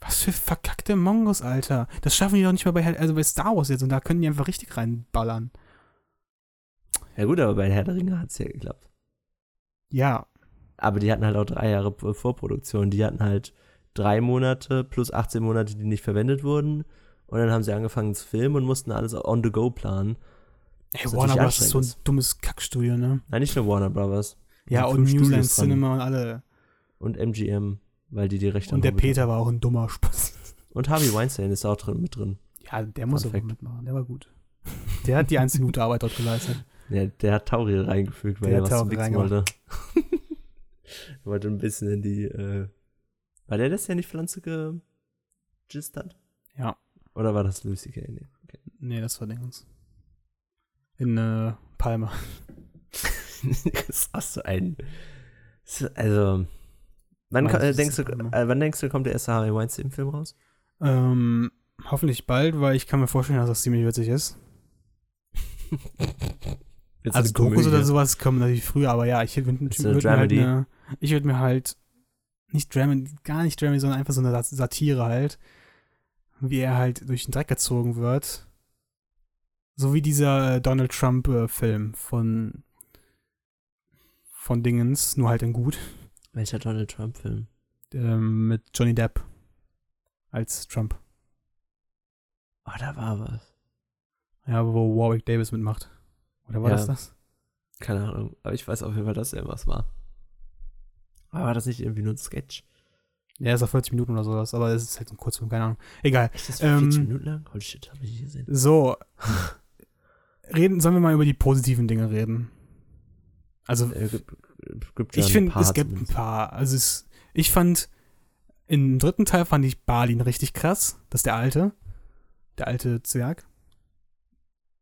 Was für verkackte Mongos, Alter. Das schaffen die doch nicht mal bei, also bei Star Wars jetzt und da können die einfach richtig reinballern. Ja gut, aber bei Herr der Ringe hat es ja geklappt. Ja, Aber die hatten halt auch drei Jahre Vorproduktion. Die hatten halt drei Monate plus 18 Monate, die nicht verwendet wurden. Und dann haben sie angefangen zu filmen und mussten alles on the go planen. ey, Was Warner Bros. ist so ein dummes Kackstudio, ne? Nein, nicht nur Warner Brothers. Ja, und fünf New Line Studios dran. Cinema und alle. Und MGM, weil die die Rechte an Und der Peter war auch ein dummer Spaß. Und Harvey Weinstein ist auch drin, mit drin. Ja, der muss aber Fact. mitmachen, der war gut. Der hat die einzige gute Arbeit dort geleistet. Der, der hat Tauriel reingefügt, weil Der er was Tauriel Wichsen reingemacht. wollte. er wollte ein bisschen in die, äh, war der das, in die Pflanze gejist hat? Ja. Oder war das Lucy Kay? Nee. Okay. Nee, das war Dingens. In äh, Palma. das hast so ein. so- Also. Wann, du, äh, denkst du, äh, wann denkst du, kommt der erste Harvey Weinstein-Film raus? Ähm, hoffentlich bald, weil ich kann mir vorstellen, dass das ziemlich witzig ist. Jetzt Also Dokus Komödie. oder sowas kommen natürlich früher, aber ja, ich würde würd mir halt eine, ich würde mir halt nicht Dramedy, gar nicht Dramedy, sondern einfach so eine Sat- Satire halt, wie er halt durch den Dreck gezogen wird. So wie dieser äh, Donald Trump äh, von von Dingens, nur halt in gut, Welcher Donald Trump-Film? ähm, mit Johnny Depp als Trump. Oh, da war was. Ja, wo Warwick Davis mitmacht. Oder war Ja. das das? Keine Ahnung. Aber ich weiß auf jeden Fall, dass er was war. Aber war das nicht irgendwie nur ein Sketch? Ja, ist auf 40 Minuten oder sowas, aber es ist halt ein Kurzfilm, keine Ahnung. Egal. Ist das Ähm, 40 Minuten lang? Holy shit, hab ich nicht gesehen. So. reden, sollen wir mal über die positiven Dinge reden? Also, Äh, gibt, gibt ja ich finde, es gibt ein paar. Also, es, ich fand, im dritten Teil fand ich Balin richtig krass. Das ist der alte. Der alte Zwerg.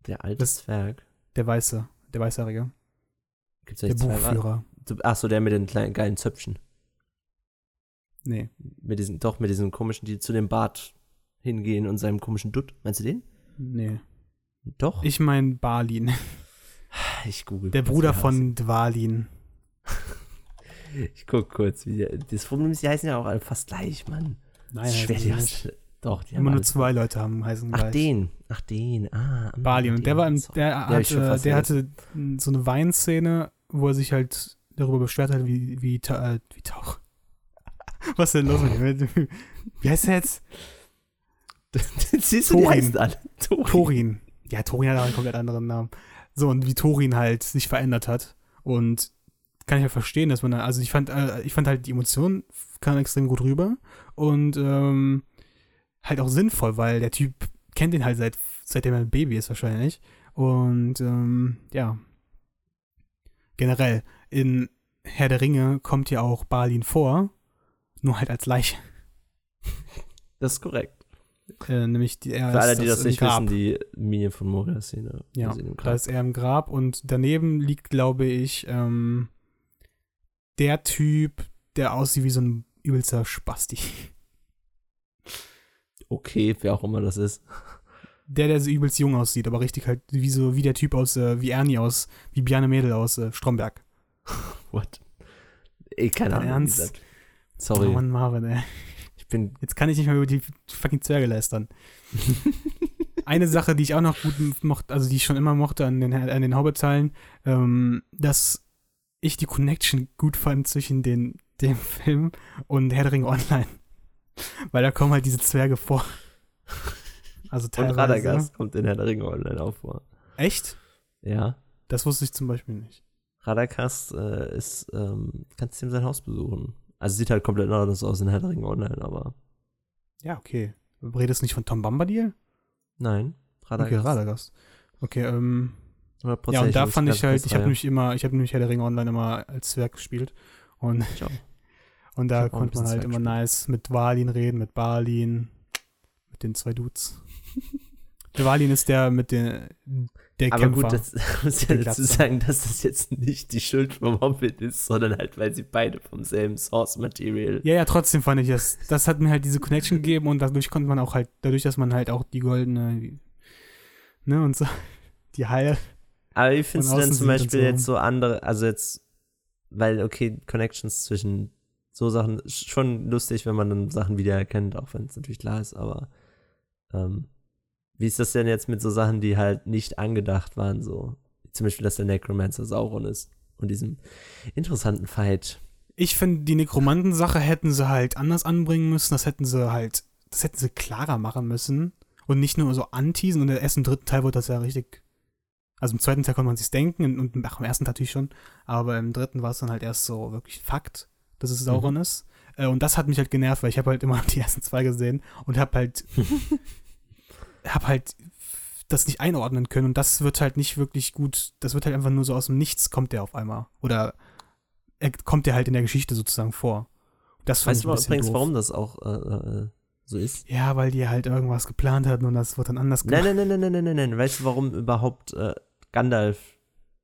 Der alte das- Zwerg. Der Weiße. Der Weißhaarige. Gibt's Der Buchführer. Achso, der mit den kleinen geilen Zöpfchen. Nee. Mit diesen, doch, mit diesen komischen, die zu dem Bart hingehen und seinem komischen Dutt. Meinst du den? Nee. Doch. Ich meine Balin. ich google. Der Bruder er von Dwalin. Ich guck kurz, wie das Problem ist, die heißen ja auch alle fast gleich, Mann. Nein, das ist schwer, die. Doch, die haben Immer nur zwei Leute haben heißen Ach, gleich. den. Ach, den. Ah. mm, Balin. Und der war im, der, hat, fast der hatte so eine Weinszene, wo er sich halt darüber beschwert hat, wie, wie, Ta- äh, wie Tauch. Was ist denn los mit ihm? Wie heißt er jetzt? Siehst du, die Thorin. heißen alle. Thorin. Torin. Ja, Torin hat auch einen komplett anderen Namen. So, und wie Torin halt sich verändert hat. Und kann ich ja verstehen, dass man da, also ich fand, äh, ich fand halt die Emotionen kamen extrem gut rüber. Und ähm, halt auch sinnvoll, weil der Typ kennt ihn halt seit, seitdem er ein Baby ist wahrscheinlich. Und ähm, ja. Generell, in Herr der Ringe kommt ja auch Balin vor, nur halt als Leiche. Das ist korrekt. Äh, nämlich die, er Für alle, die das im nicht Grab. wissen, die Minion von Moria-Szene. Ja, da ist er im Grab und daneben liegt, glaube ich, ähm, der Typ, der aussieht wie so ein übelster Spasti. Okay, wer auch immer das ist. Der, der so übelst jung aussieht, aber richtig halt wie so wie der Typ aus, äh, wie Ernie aus, wie Bjarne Mädel aus äh, Stromberg. What? Ey, keine Ahnung. Ernst? gesagt. Oh Sorry, Mann, Marvin, ey. ich bin. Jetzt kann ich nicht mehr über die fucking Zwerge lästern. Eine Sache, die ich auch noch gut mochte, also die ich schon immer mochte an den, an den Hobbit-Teilen, ähm, dass ich die Connection gut fand zwischen den, dem Film und Herr der Ringe Online. Weil da kommen halt diese Zwerge vor. Also Und teilweise. Radagast kommt in Herr der Ringe online auch vor. Echt? Ja. Das wusste ich zum Beispiel nicht. Radagast äh, ist, ähm, kannst du ihm sein Haus besuchen. Also sieht halt komplett anders aus in Herr der Ringe online, aber Ja, okay. Redest du nicht von Tom Bombadil? nein. Okay, Radagast. Radagast. Okay, ähm, 100%, ja, und da fand ich halt, ich habe nämlich immer, ich habe nämlich Herr der Ringe Online immer als Zwerg gespielt. Und. und da konnte man halt immer gespielt. nice mit Valin reden, mit Balin, mit den zwei Dudes. der Valin ist der mit den, der Aber Kämpfer. gut, das muss ja dazu sagen, dass das jetzt nicht die Schuld vom Hobbit ist, sondern halt, weil sie beide vom selben Source Material. ja, ja, trotzdem fand ich das, das hat mir halt diese Connection gegeben und dadurch konnte man auch halt, dadurch, dass man halt auch die goldene, ne, und so, die Heil, Aber wie findest du denn zum Beispiel so. jetzt so andere, also jetzt, weil, okay, Connections zwischen so Sachen schon lustig, wenn man dann Sachen wiedererkennt, auch wenn es natürlich klar ist, aber ähm, wie ist das denn jetzt mit so Sachen, die halt nicht angedacht waren, so zum Beispiel, dass der Necromancer Sauron ist und diesem interessanten Fight. Ich finde, die Nekromanten-Sache hätten sie halt anders anbringen müssen. Das hätten sie halt, das hätten sie klarer machen müssen. Und nicht nur so anteasen. Und im ersten, dritten Teil wurde das ja richtig. Also im zweiten Teil konnte man sich's denken und ach, im ersten natürlich schon. Aber im dritten war es dann halt erst so wirklich Fakt, dass es Sauron ist. Äh, und das hat mich halt genervt, weil ich habe halt immer die ersten zwei gesehen und habe halt, habe halt das nicht einordnen können. Und das wird halt nicht wirklich gut. Das wird halt einfach nur so aus dem Nichts kommt der auf einmal. Oder er kommt der halt in der Geschichte sozusagen vor. Das Weißt du übrigens, doof. warum das auch äh, äh, so ist? Ja, weil die halt irgendwas geplant hatten und das wird dann anders gemacht. Nein, nein, nein, nein, nein, nein, nein. Weißt du, warum überhaupt äh, Gandalf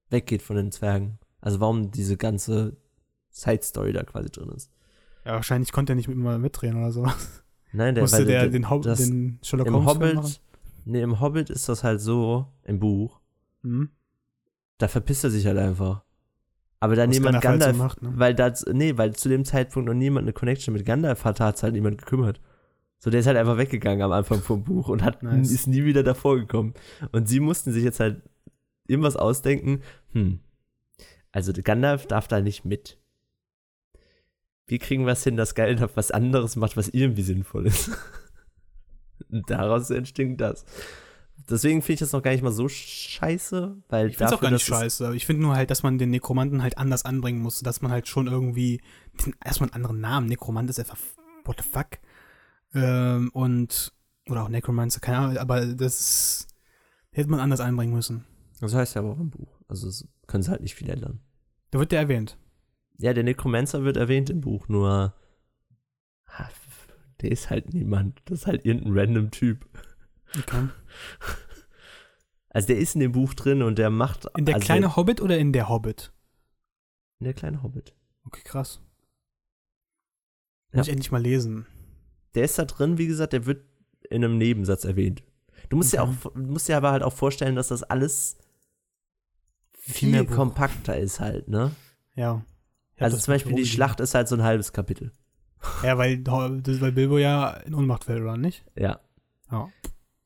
weggeht von den Zwergen? Also warum diese ganze Side-Story da quasi drin ist? Ja, wahrscheinlich konnte er nicht mit immer mitdrehen oder so. Nein, der, Musste weil der der- den, Hob den Sherlock im Holmes machen? Hobbit, nee, im Hobbit ist das halt so, im Buch, Mhm. da verpisst er sich halt einfach. Aber da Was niemand Gandalf halt so Gandalf, macht, ne? weil da, nee, weil zu dem Zeitpunkt noch niemand eine Connection mit Gandalf hatte, hat es halt niemand gekümmert. So, der ist halt einfach weggegangen am Anfang vom Buch und hat, Nice. ist nie wieder davor gekommen. Und sie mussten sich jetzt halt irgendwas ausdenken, hm, also Gandalf darf da nicht mit. Wie kriegen wir es hin, dass Gandalf was anderes macht, was irgendwie sinnvoll ist? Daraus entsteht das. Deswegen finde ich das noch gar nicht mal so scheiße, weil Ich find's auch gar nicht scheiße. Ich finde nur halt, dass man den Nekromanten halt anders anbringen musste, dass man halt schon irgendwie den, erstmal einen anderen Namen. Nekromant ist einfach what the fuck. Ähm, und oder auch Necromancer, keine Ahnung, aber das hätte man anders einbringen müssen. Das heißt ja aber auch im Buch. Also können sie halt nicht viel ändern. Da wird der erwähnt. Ja, der Necromancer wird erwähnt im Buch, nur der ist halt niemand. Das ist halt irgendein random Typ. Okay. Also der ist in dem Buch drin und der macht. In der also kleine Hobbit oder in der Hobbit? in der kleine Hobbit. Okay, krass. Ja. Muss ich endlich mal lesen. Der ist da drin, wie gesagt, der wird in einem Nebensatz erwähnt. Du musst dir Okay. auch, du musst dir aber halt auch vorstellen, dass das alles viel Buch. kompakter ist halt, ne? Ja. Hab also zum Beispiel die. Schlacht ist halt so ein halbes Kapitel. Ja, weil, das, weil Bilbo ja in Ohnmacht fällt, oder nicht? Ja. Ja.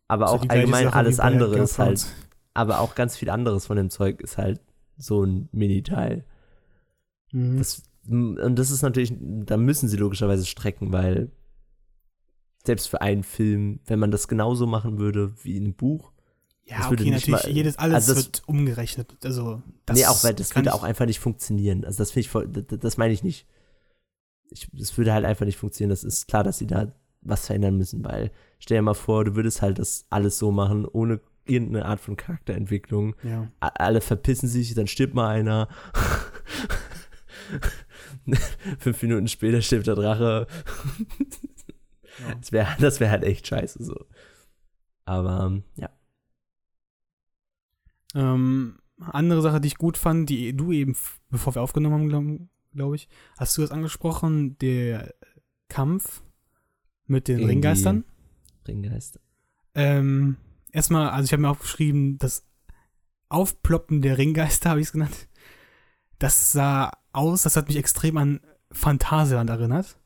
Aber ja auch allgemein Sache alles andere ist halt, aber auch ganz viel anderes von dem Zeug ist halt so ein Mini-Teil. Mhm. Das, und das ist natürlich, da müssen sie logischerweise strecken, weil selbst für einen Film, wenn man das genauso machen würde wie in einem Buch, ja, okay, natürlich, mal- jedes, alles also das- wird umgerechnet. Also, das nee, auch weil das würde auch einfach nicht funktionieren. Also das finde ich voll, das, das meine ich nicht. Ich, das würde halt einfach nicht funktionieren. Das ist klar, dass sie da was verändern müssen, weil stell dir mal vor, du würdest halt das alles so machen, ohne irgendeine Art von Charakterentwicklung. Ja. Alle verpissen sich, dann stirbt mal einer. Fünf Minuten später stirbt der Drache. Ja. Das wäre das wär halt echt scheiße so. Aber ja. Ähm, andere Sache, die ich gut fand, die du eben, bevor wir aufgenommen haben, glaube glaub ich, hast du das angesprochen, der Kampf mit den Gegen Ringgeistern? Ringgeister. Ähm, erstmal, also ich habe mir aufgeschrieben, das Aufploppen der Ringgeister, habe ich es genannt. Das sah aus, das hat mich extrem an Phantasialand erinnert.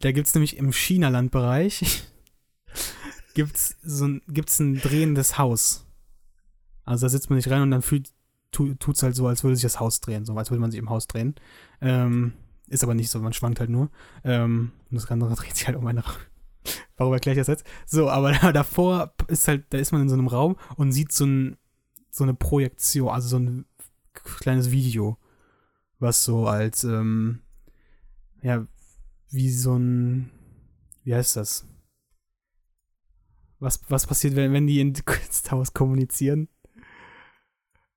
Da gibt es nämlich im China-Landbereich gibt's so ein, gibt's ein drehendes Haus. Also da sitzt man nicht rein und dann fühlt, tu, tut's halt so, als würde sich das Haus drehen, so als würde man sich im Haus drehen. Ähm, ist aber nicht so, man schwankt halt nur. Ähm, und das andere dreht sich halt um eine Warum erkläre ich das jetzt? So, aber da, davor ist halt, da ist man in so einem Raum und sieht so, ein, so eine Projektion, also so ein kleines Video, was so als, ähm, ja, wie so ein, wie heißt das? Was, was passiert, wenn, wenn die in Kunsthaus kommunizieren?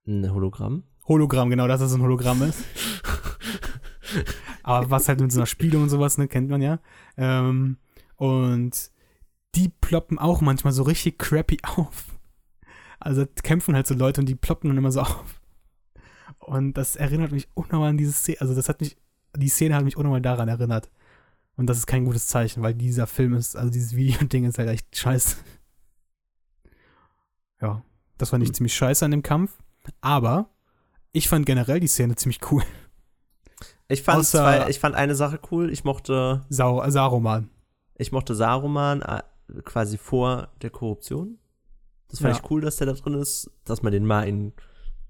Ein Hologramm. Hologramm, genau, dass das so ein Hologramm ist. Aber was halt mit so einer Spielung und sowas, ne, kennt man ja. Ähm, und die ploppen auch manchmal so richtig crappy auf. Also kämpfen halt so Leute und die ploppen dann immer so auf. Und das erinnert mich unnormal an diese Szene. Also das hat mich, die Szene hat mich unnormal daran erinnert. Und das ist kein gutes Zeichen, weil dieser Film ist, also dieses Video-Ding ist halt echt scheiße. Ja, das fand ich Hm. ziemlich scheiße an dem Kampf. Aber ich fand generell die Szene ziemlich cool. Ich fand, Außer- zwei, ich fand eine Sache cool. Ich mochte, Sau Saruman. ich mochte Saruman äh, quasi vor der Korruption. Das fand Ja. ich cool, dass der da drin ist, dass man den mal in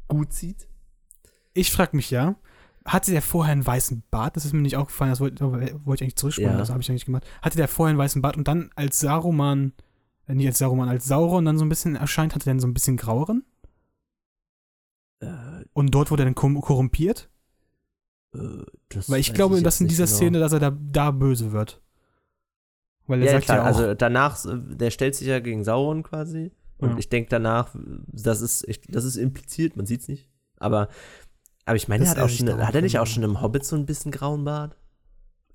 gut sieht. Ich frag mich ja, hatte der vorher einen weißen Bart? Das ist mir nicht aufgefallen, das wollte, wollte ich eigentlich zurückspringen, Ja. das habe ich eigentlich gemacht. Hatte der vorher einen weißen Bart und dann als Saruman, äh, nicht als Saruman, als Sauron dann so ein bisschen erscheint, hatte der dann so ein bisschen graueren? Äh, Und dort wurde er dann korrumpiert? äh, Weil ich glaube, jetzt dass in dieser genau. Szene, dass er da, da böse wird. Weil er Ja, sagt klar, ja auch, also danach, äh, der stellt sich ja gegen Sauron quasi. Und Ja. ich denke danach, das ist, ich, das ist impliziert, man sieht's nicht. Aber, aber ich meine, er hat er auch schon, hat er nicht auch schon im Hobbit so ein bisschen grauen Bart?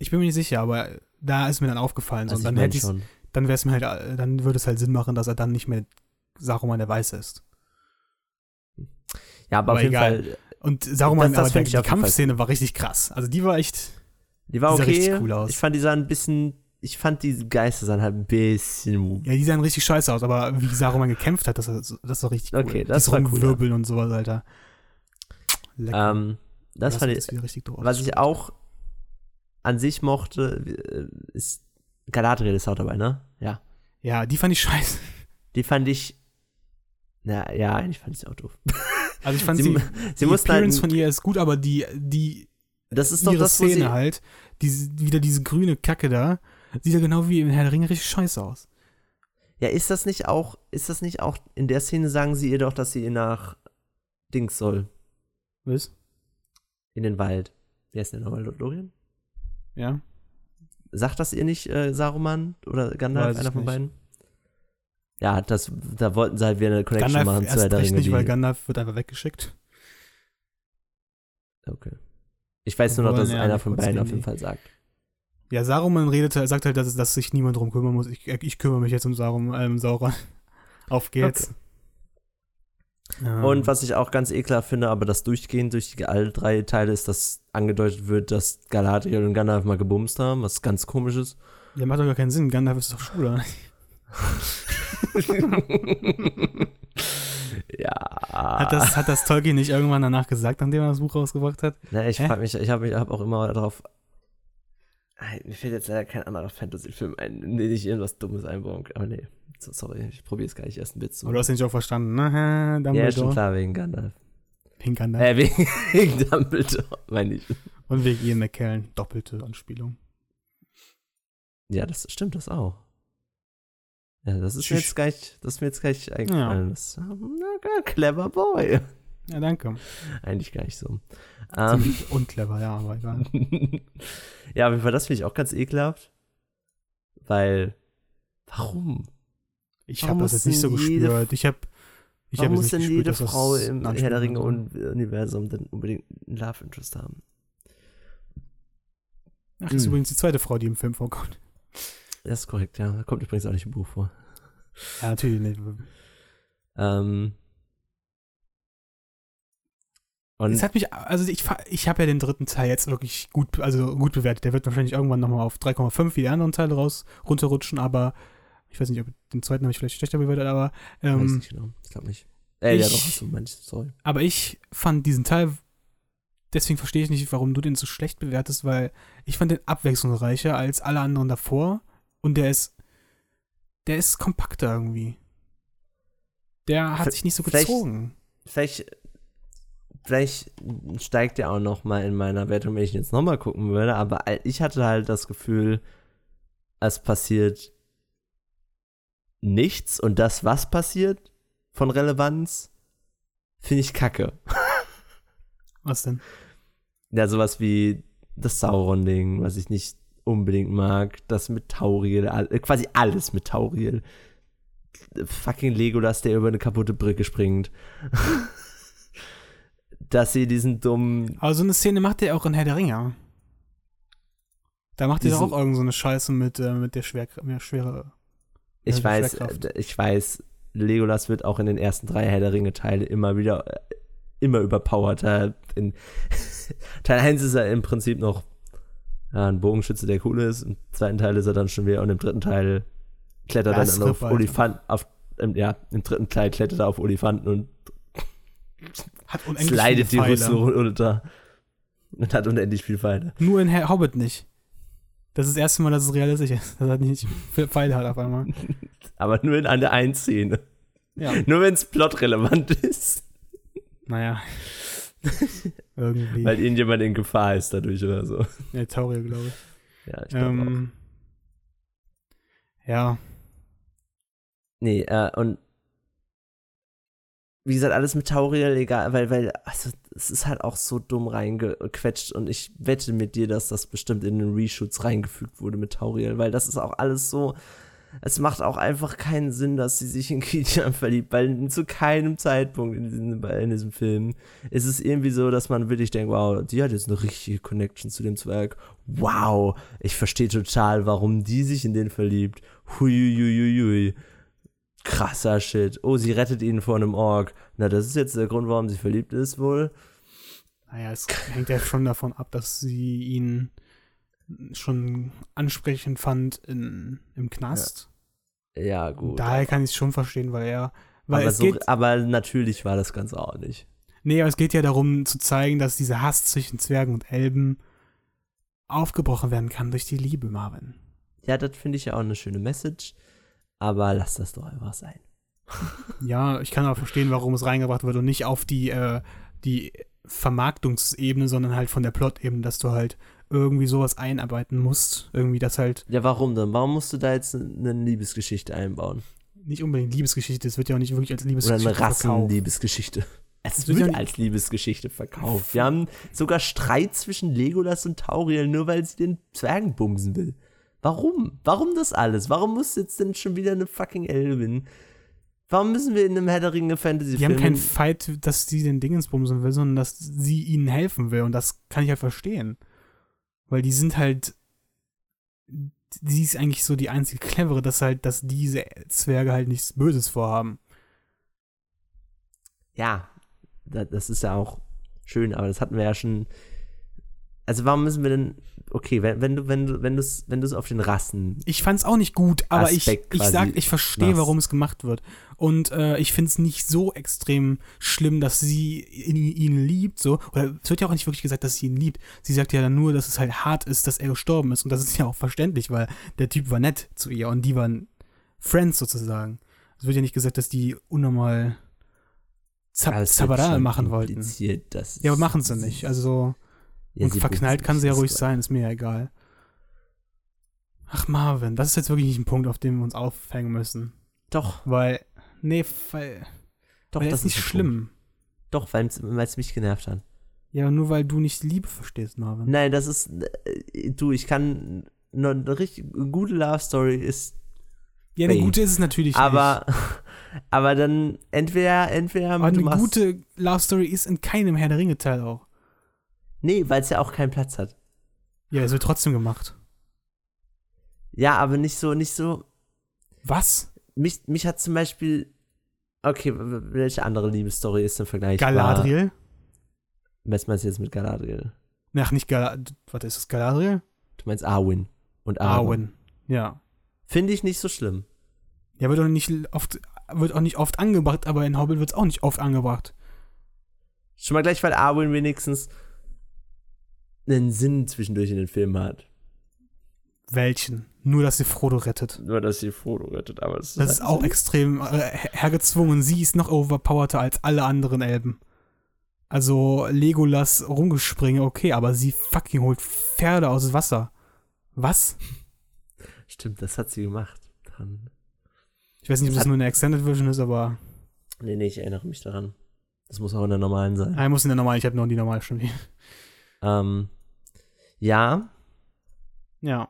ich bin mir nicht sicher, aber da ist mir dann aufgefallen. So, Also und dann ich mein hätte schon. dann wäre es mir halt, äh, dann würde es halt Sinn machen, dass er dann nicht mehr Saruman der Weiße ist. Ja, aber, aber auf jeden egal. Fall, Und Saruman, Das- das aber die, die Kampfszene war richtig krass. Also die war echt, die war die sah okay. richtig cool aus. Ich fand, die sahen ein bisschen, ich fand die Geister sahen halt ein bisschen ja, die sahen richtig scheiße aus, aber wie Saruman gekämpft hat, das, das, das war richtig cool. Okay, das Dieses war cool, Rumwirbeln und sowas, Alter. Lecker. Ähm, das Lass fand ich, richtig drauf. was ich auch an sich mochte, äh, ist Galadriel ist auch dabei, ne? Ja. Ja, die fand ich scheiße. Die fand ich, na ja, eigentlich fand ich sie auch doof. Also ich fand Sie, sie, sie die halt, Appearance von ihr ist gut, aber die, die, das ist doch ihre das, Szene sie, halt, diese, wieder diese grüne Kacke da, sieht ja genau wie in Herr der Ringe richtig scheiße aus. Ja, ist das nicht auch, ist das nicht auch, in der Szene sagen sie ihr doch, dass sie ihr nach Dings soll, Was? in den Wald. Wer ist denn nochmal Lothlorien? Ja. Sagt das ihr nicht äh, Saruman oder Gandalf, einer von beiden? Ja, das, da wollten sie halt wieder eine Connection Gandalf machen zu Herr erst der recht Ringe. nicht, weil Gandalf wird einfach weggeschickt. Okay. Ich weiß nur noch, dass ja, einer von beiden auf jeden Fall sagt. Ja, Saruman redete, sagt halt, dass, dass sich niemand drum kümmern muss. Ich, ich kümmere mich jetzt um Sarum, ähm, Sauron. Auf geht's. Ähm, Und was ich auch ganz ekelhaft finde, aber das durchgehend durch die alle drei Teile ist, dass angedeutet wird, dass Galadriel und Gandalf mal gebumst haben, was ganz komisch ist. Ja, macht doch gar keinen Sinn. Gandalf ist doch schwul, oder? ja. Hat das, hat das Tolkien nicht irgendwann danach gesagt, nachdem er das Buch rausgebracht hat? Na, ich frage mich, ich habe hab auch immer darauf. Mir fällt jetzt leider kein anderer Fantasy-Film ein, in den ich irgendwas Dummes einbauen kann. Aber nee, so, sorry, ich probiere es gar nicht erst ein Witz zu Aber du hast den nicht auch verstanden, ne? Ja, schon klar, wegen Gandalf. Wegen Gandalf. Äh, wegen, wegen Dumbledore, meine ich. Und wegen Ian McKellen. Doppelte Anspielung. Ja, das stimmt das auch. Ja, das ist mir jetzt gar nicht, das ist mir jetzt gar nicht eingefallen. Das, na, clever Boy. Ja, danke. Eigentlich gar nicht so. Ähm, Ziemlich unclever, ja, aber egal. ja, auf jeden Fall, das finde ich auch ganz ekelhaft. Weil, warum? Ich habe das jetzt nicht so denn jede- gespürt. Ich habe ich Warum hab muss denn jede gespürt, das Frau im Herr der Ringe hat. Universum dann unbedingt einen Love Interest haben? Ach, das ist Hm. übrigens die zweite Frau, die im Film vorkommt. Das ist korrekt, ja. Da kommt übrigens auch nicht im Buch vor. Ja, natürlich nicht. Ähm, und Es hat mich, also ich, ich habe ja den dritten Teil jetzt wirklich gut, also gut bewertet. Der wird wahrscheinlich irgendwann nochmal auf 3,5 wie die anderen Teile raus runterrutschen, aber ich weiß nicht, ob den zweiten habe ich vielleicht schlechter bewertet, aber weiß ähm, nicht genau. Ich glaube nicht. Äh, ja, ich- doch, hast du manches, sorry. aber ich fand diesen Teil, deswegen verstehe ich nicht, warum du den so schlecht bewertest, weil ich fand den abwechslungsreicher als alle anderen davor und der ist, der ist kompakter irgendwie. Der hat V- sich nicht so vielleicht- gezogen. Vielleicht, vielleicht steigt der auch noch mal in meiner Wertung, wenn ich ihn jetzt noch mal gucken würde. Aber ich hatte halt das Gefühl, es passiert nichts und das, was passiert von Relevanz, finde ich kacke. Was denn? Ja, sowas wie das Sauron-Ding, was ich nicht unbedingt mag. Das mit Tauriel, äh, quasi alles mit Tauriel. Fucking Legolas, der über eine kaputte Brücke springt. Dass sie diesen dummen. Aber so eine Szene macht er auch in Herr der Ringe. Da macht er doch auch irgend so eine Scheiße mit, äh, mit der Schwer, mehr schwere. Ich Ja, weiß, Schwerkraft. äh, ich weiß, Legolas wird auch in den ersten drei Herr der Ringe-Teile immer wieder, äh, immer überpowerter. In Teil 1 ist er im Prinzip noch ja, ein Bogenschütze, der cool ist. Im zweiten Teil ist er dann schon wieder und im dritten Teil klettert er dann auf. Olifanten, auf, ähm, ja, im dritten Teil klettert er auf Olifanten und Hat unendlich slidet die. Rüstung runter. Und hat unendlich viel Pfeile. Nur in Herr Hobbit nicht. Das ist das erste Mal, dass es realistisch ist. Dass er nicht viele Pfeile hat auf einmal. Aber nur in einer einen Szene. Ja. Nur wenn es plotrelevant ist. Naja. Irgendwie. Weil irgendjemand in Gefahr ist dadurch oder so. ja, Tauriel, glaube ich. Ja, ich glaube auch. Ähm, ja. Nee, äh, und wie gesagt, alles mit Tauriel, egal, weil, weil, also, es ist halt auch so dumm reingequetscht und ich wette mit dir, dass das bestimmt in den Reshoots reingefügt wurde mit Tauriel, weil das ist auch alles so, es macht auch einfach keinen Sinn, dass sie sich in Kilian verliebt, weil zu keinem Zeitpunkt in diesem, in diesem Film ist es irgendwie so, dass man wirklich denkt, wow, die hat jetzt eine richtige Connection zu dem Zwerg. Wow, ich verstehe total, warum die sich in den verliebt. Huiuiuiui. Krasser Shit. Oh, sie rettet ihn vor einem Ork. Na, das ist jetzt der Grund, warum sie verliebt ist, wohl. Naja, es hängt ja schon davon ab, dass sie ihn schon ansprechend fand in, im Knast. Ja, gut. Daher kann ich es schon verstehen, weil er. Weil aber, es so, geht, aber natürlich war das Ganze auch nicht. nee, aber es geht ja darum zu zeigen, dass dieser Hass zwischen Zwergen und Elben aufgebrochen werden kann durch die Liebe, Marvin. Ja, das finde ich ja auch eine schöne Message. Aber lass das doch einfach sein. Ja, ich kann aber verstehen, warum es reingebracht wird und nicht auf die, äh, die Vermarktungsebene, sondern halt von der Plot-Ebene, dass du halt irgendwie sowas einarbeiten musst. Irgendwie das halt Ja, warum denn? Warum musst du da jetzt eine Liebesgeschichte einbauen? nicht unbedingt Liebesgeschichte, es wird ja auch nicht wirklich als Oder Liebesgeschichte eine verkauft. Rassenliebesgeschichte. Es wird wird ja- als Liebesgeschichte verkauft. Wir haben sogar Streit zwischen Legolas und Tauriel, nur weil sie den Zwergen bumsen will. Warum? Warum das alles? Warum muss jetzt denn schon wieder eine fucking Elvin? Warum müssen wir in einem Herr der Ringe Fantasy Die haben keinen Fight, dass sie den Dingens bumsen will, sondern dass sie ihnen helfen will. Und das kann ich halt verstehen. Weil die sind halt. Sie ist eigentlich so die einzige clevere, dass halt, dass diese Zwerge halt nichts Böses vorhaben. Ja, da- das ist ja auch schön, aber das hatten wir ja schon. Also warum müssen wir denn. Okay, wenn, wenn du, wenn du, wenn du es, wenn du es auf den Rassen. Ich fand's auch nicht gut, aber ich, Aspekt ich sag, ich verstehe, warum es gemacht wird. Und äh, ich find's nicht so extrem schlimm, dass sie ihn, ihn liebt, so. Oder es wird ja auch nicht wirklich gesagt, dass sie ihn liebt. Sie sagt ja dann nur, dass es halt hart ist, dass er gestorben ist. Und das ist ja auch verständlich, weil der Typ war nett zu ihr und die waren Friends sozusagen. Es wird ja nicht gesagt, dass die unnormal Zab es schon machen wollten. Ja, aber es- machen sie nicht. Also. Ja, und sie verknallt kann sie ja ruhig sein, ist mir ja egal. Ach, Marvin, das ist jetzt wirklich nicht ein Punkt, auf den wir uns aufhängen müssen. Doch, Weil, nee, weil, doch, weil das ist nicht schlimm. Doch, weil es mich genervt hat. Ja, nur weil du nicht Liebe verstehst, Marvin. Nein, das ist. äh, Du, ich kann eine, eine richtig gute Love Story ist, Ja, eine gute ist es natürlich aber, nicht. aber dann entweder, entweder Aber eine machst, gute Love Story ist in keinem Herr der Ringe-Teil auch. nee, weil es ja auch keinen Platz hat. Ja, es wird trotzdem gemacht. Ja, aber nicht so, nicht so, Was? Mich, mich hat zum Beispiel, okay, welche andere Liebesstory ist denn vergleichbar? Galadriel? Was meinst du jetzt mit Galadriel? Ach, nicht Galadriel. Warte, ist das Galadriel? Du meinst Arwen und Arwen. Arwen. Ja. Finde ich nicht so schlimm. Ja, wird auch nicht oft, wird auch nicht oft angebracht, aber in Hobbit wird es auch nicht oft angebracht. Schon mal gleich, weil Arwen wenigstens einen Sinn zwischendurch in den Filmen hat. Welchen? Nur, dass sie Frodo rettet. Nur, dass sie Frodo rettet, aber das, Das ist auch extrem äh, her- hergezwungen. Sie ist noch overpowerter als alle anderen Elben. Also Legolas rumgespringe, okay, aber sie fucking holt Pferde aus Wasser. Was? Stimmt, das hat sie gemacht. Dann. Ich weiß nicht, ob Das das nur eine Extended Version ist, aber Nee, nee, ich erinnere mich daran. Das muss auch in der normalen sein. ich muss in der normalen, ich habe noch die normale schon. Ähm, ja, Ja.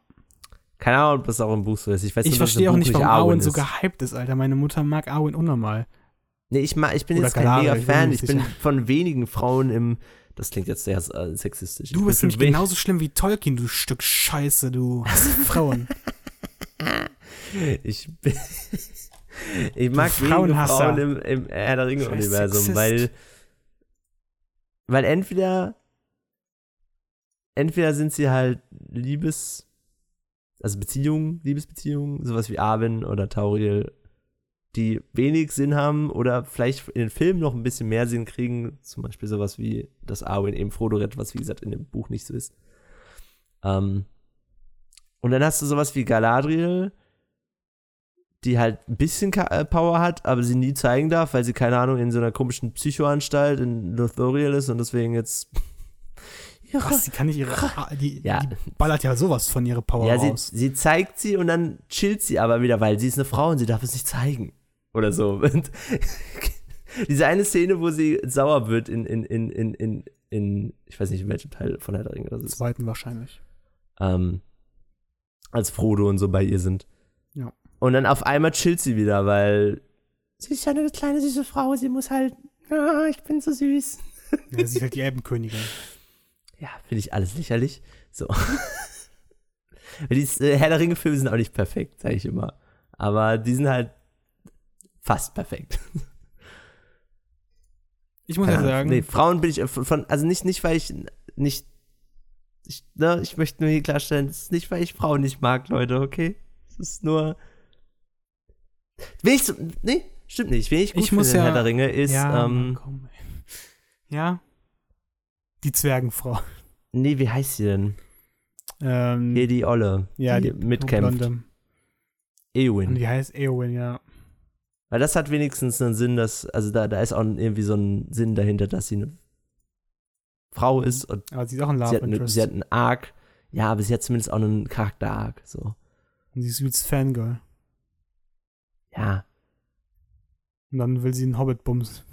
Keine Ahnung, ob das auch im Buch so ist. Ich weiß Ich verstehe auch nicht, warum Arwen Arwen so gehypt ist, Alter. Meine Mutter mag Arwen unnormal. Nee, ich, mag, ich bin Oder jetzt kein mega Fan. Ich bin von wenigen Frauen im. Das klingt jetzt sehr äh, sexistisch. Du bist nämlich genauso schlimm wie Tolkien, du Stück Scheiße, du hast Frauen. Ich bin. ich mag wenige Frauenhasser. Frauen im, im Herr der Ringe-Universum, weil. Weil entweder. Entweder sind sie halt Liebes. Also Beziehungen, Liebesbeziehungen, sowas wie Arwen oder Tauriel, die wenig Sinn haben oder vielleicht in den Filmen noch ein bisschen mehr Sinn kriegen. Zum Beispiel sowas wie, dass Arwen eben Frodo rettet, was wie gesagt in dem Buch nicht so ist. Ähm, und dann hast du sowas wie Galadriel, die halt ein bisschen äh, Power hat, aber sie nie zeigen darf, weil sie, keine Ahnung, in so einer komischen Psychoanstalt in Lothoriel ist und deswegen jetzt. Was, die kann nicht ihre. Ah, Die, Ja. die ballert ja sowas von ihrer Power Ja, sie, raus. sie zeigt sie und dann chillt sie aber wieder, weil sie ist eine Frau und sie darf es nicht zeigen. Oder so. Und diese eine Szene, wo sie sauer wird in, in, in, in, in, in ich weiß nicht, in welchem Teil von Herr der Ringe das ist. Zweiten wahrscheinlich. ähm, als Frodo und so bei ihr sind. Ja. Und dann auf einmal chillt sie wieder, weil sie ist ja eine kleine süße Frau, sie muss halt, ah, ich bin so süß. Ja, sie ist halt die Elbenkönigin. Ja, finde ich alles lächerlich. So. die äh, Herr der Ringe-Filme sind auch nicht perfekt, sage ich immer. Aber die sind halt fast perfekt. Ich muss Keine ja sagen, Nee, Frauen bin ich äh, von, also nicht, nicht, weil ich nicht, ich, ne, ich möchte nur hier klarstellen, es ist nicht, weil ich Frauen nicht mag, Leute, okay? Es ist nur, will ich nee, stimmt nicht, wen ich gut Ich muss ja- Herr der Ringe ist, ja, ähm, komm, ja, die Zwergenfrau. nee, wie heißt sie denn? Ähm, Hier die Olle, ja, die, die mitkämpft, Blonde. Und Eowyn. die heißt Eowyn, ja. Weil das hat wenigstens einen Sinn, dass, also da, da ist auch irgendwie so ein Sinn dahinter, dass sie eine Frau ist und Aber sie ist auch ein sie Love hat, eine, sie hat einen Arc. Ja, aber sie hat zumindest auch einen Charakter-Arc, so. Und sie ist übelst Fangirl. Ja, Und dann will sie einen Hobbit bumsen.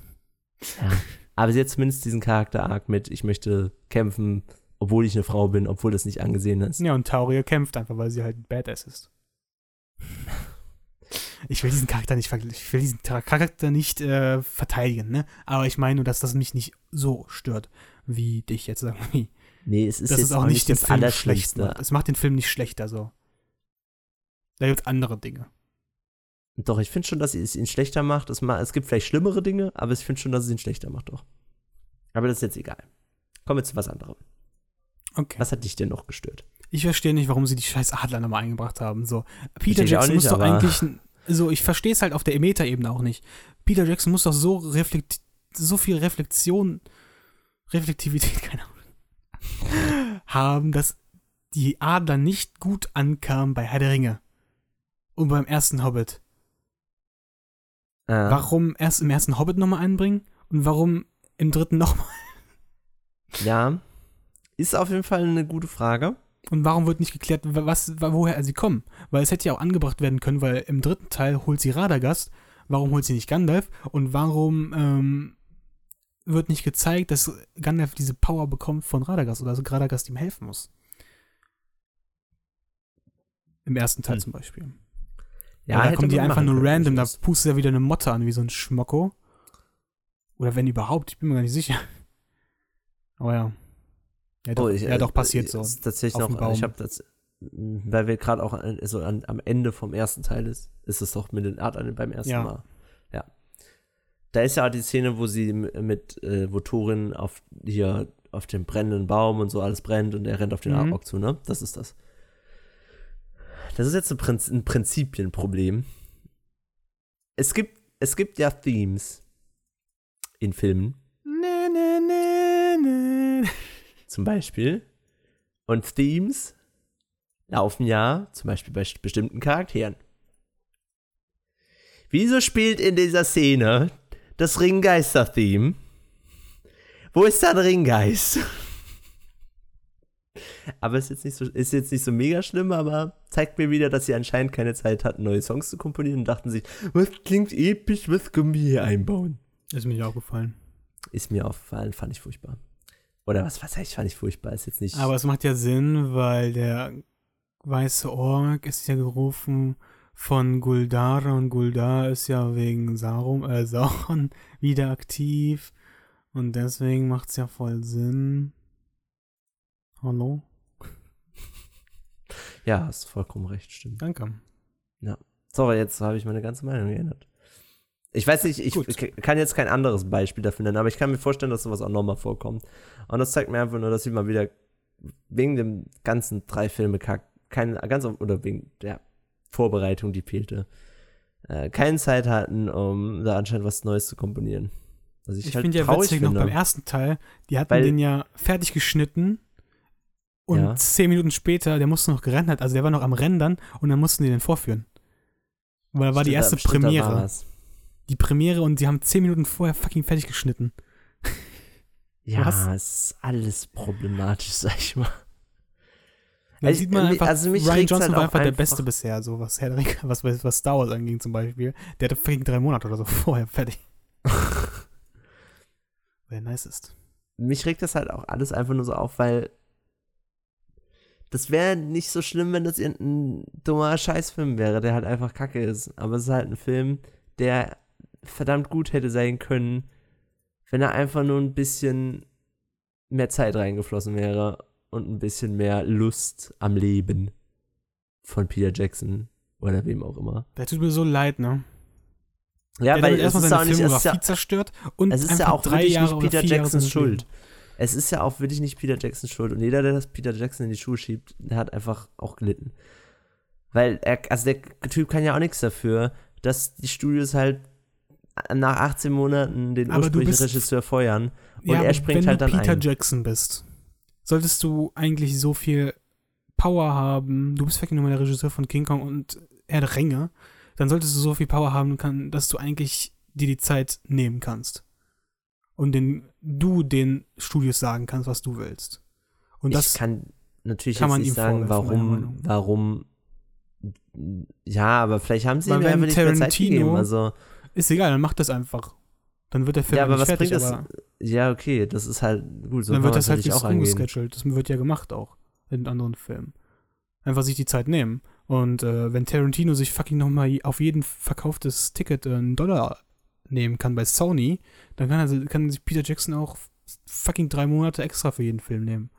ja. aber sie hat zumindest diesen Charakter-Arc mit, ich möchte kämpfen, obwohl ich eine Frau bin, obwohl das nicht angesehen ist. Ja, und Tauriel kämpft einfach, weil sie halt ein Badass ist. Ich will diesen Charakter nicht, ich will diesen Charakter nicht äh, verteidigen, ne? Aber ich meine nur, dass das mich nicht so stört, wie dich jetzt irgendwie. Nee, es ist das jetzt ist auch nicht den das Film schlecht. Es macht den Film nicht schlechter so. Da gibt es andere Dinge. Doch, ich finde schon, dass es ihn schlechter macht. Es, es gibt vielleicht schlimmere Dinge, aber ich finde schon, dass es ihn schlechter macht, doch. Aber das ist jetzt egal. Kommen wir zu was anderem. Okay. Was hat dich denn noch gestört? Ich verstehe nicht, warum sie die scheiß Adler nochmal eingebracht haben. So, Peter Versteh Jackson nicht, muss doch eigentlich. So, ich verstehe es halt auf der Meta-Ebene auch nicht. Peter Jackson muss doch so reflekt so viel Reflexion, Reflektivität, keine Ahnung, haben, dass die Adler nicht gut ankamen bei Herr der Ringe. Und beim ersten Hobbit. Äh, Warum erst im ersten Hobbit nochmal einbringen? Und warum im dritten nochmal? Ja, ist auf jeden Fall eine gute Frage. Und warum wird nicht geklärt, was, woher sie kommen? Weil es hätte ja auch angebracht werden können, weil im dritten Teil holt sie Radagast. Warum holt sie nicht Gandalf? Und warum ähm, wird nicht gezeigt, dass Gandalf diese Power bekommt von Radagast oder dass Radagast ihm helfen muss? Im ersten Teil Hm. zum Beispiel. Ja, da kommen die einfach nur random, da pustet er wieder eine Motte an, wie so ein Schmocko. Oder wenn überhaupt, ich bin mir gar nicht sicher. Aber ja. Ja, doch, Oh, ich, ja, äh, doch passiert äh, so. ist Tatsächlich auf dem noch, ich habe das, mh, weil wir gerade auch an, so an, am Ende vom ersten Teil ist, ist es doch mit den Art beim ersten Ja. Mal. Ja. Da ist ja auch die Szene, wo sie mit, äh, wo Thorin auf hier auf dem brennenden Baum und so alles brennt und er rennt auf den Mhm. Arbok zu, ne? Das ist das. Das ist jetzt ein, Prinz, ein Prinzipienproblem. Es gibt, es gibt ja Themes in Filmen, Nee, nee, nee, zum Beispiel. Und Themes laufen ja zum Beispiel bei st- bestimmten Charakteren. Wieso spielt in dieser Szene das Ringgeister-Theme? Wo ist da ein Ringgeist? Aber ist jetzt, nicht so, ist jetzt nicht so mega schlimm, aber zeigt mir wieder, dass sie anscheinend keine Zeit hatten, neue Songs zu komponieren und dachten sich, was klingt episch, was können wir hier einbauen? Ist mir nicht aufgefallen. Ist mir aufgefallen, fand ich furchtbar. Oder was, was heißt, fand ich furchtbar, ist jetzt nicht. Aber es macht ja Sinn, weil der weiße Ork ist ja gerufen von Guldara und Guldar ist ja wegen Sarum, äh, Sauron wieder aktiv. Und deswegen macht es ja voll Sinn. Hallo? ja, hast vollkommen recht, stimmt. Danke. Sorry, jetzt habe ich meine ganze Meinung geändert. Ich weiß nicht, ich kann jetzt kein anderes Beispiel dafür nennen, aber ich kann mir vorstellen, dass sowas auch nochmal vorkommt. Und das zeigt mir einfach nur, dass sie mal wieder wegen dem ganzen drei Filme kack, keine, ganz, oder wegen der Vorbereitung, die fehlte, äh, keine Zeit hatten, um da anscheinend was Neues zu komponieren. Was ich, Ich halt finde ja witzig noch finde. beim ersten Teil, die hatten den ja fertig geschnitten und Ja. zehn Minuten später, der musste noch gerendert, also der war noch am Rendern und dann mussten die den vorführen. Weil da war die erste stimmt, Premiere. Die Premiere und sie haben zehn Minuten vorher fucking fertig geschnitten. Ja, Was? es ist alles problematisch, sag ich mal. Da Also sieht man einfach, also mich Ryan Johnson halt war auch einfach der einfach- Beste bisher, so was Herr Ringe, was, was Star Wars anging zum Beispiel. Der hatte fucking drei Monate oder so vorher fertig. Wer nice ist. mich regt das halt auch alles einfach nur so auf, weil das wäre nicht so schlimm, wenn das irgendein dummer Scheißfilm wäre, der halt einfach kacke ist. Aber es ist halt ein Film, der verdammt gut hätte sein können, wenn er einfach nur ein bisschen mehr Zeit reingeflossen wäre und ein bisschen mehr Lust am Leben von Peter Jackson oder wem auch immer. Der tut mir so leid, ne? Ja, der weil erstmal ist, seine auch nicht, Filmografie ja, zerstört und es ist ja auch drei Jahre nicht Peter Jacksons Lebens. Schuld. Es ist ja auch wirklich nicht Peter Jacksons Schuld. Und jeder, der das Peter Jackson in die Schuhe schiebt, der hat einfach auch gelitten. Weil er, also der Typ kann ja auch nichts dafür, dass die Studios halt nach 18 Monaten den Aber du ursprünglichen bist- Regisseur feuern. Und ja, er springt wenn halt du dann Peter ein. Jackson bist, solltest du eigentlich so viel Power haben. Du bist fucking nur der Regisseur von King Kong und Herr der Ringe. Dann solltest du so viel Power haben, kann, dass du eigentlich dir die Zeit nehmen kannst. Und den, du den Studios sagen kannst, was du willst. Und das ich kann natürlich kann jetzt man nicht ihm sagen, warum, warum. Ja, aber vielleicht haben sie ihm einfach nicht mehr Zeit gegeben. Also, ist egal, dann mach das einfach. Dann wird der Film ja, aber nicht was fertig, bringt das? aber Ja, okay, das ist halt gut. So dann wird das halt auch angehen. umgescheduled. Das wird ja gemacht auch in anderen Filmen. Einfach sich die Zeit nehmen. Und äh, wenn Tarantino sich fucking nochmal auf jeden verkauftes Ticket äh, einen Dollar nehmen kann bei Sony, dann kann, er, kann sich Peter Jackson auch fucking drei Monate extra für jeden Film nehmen.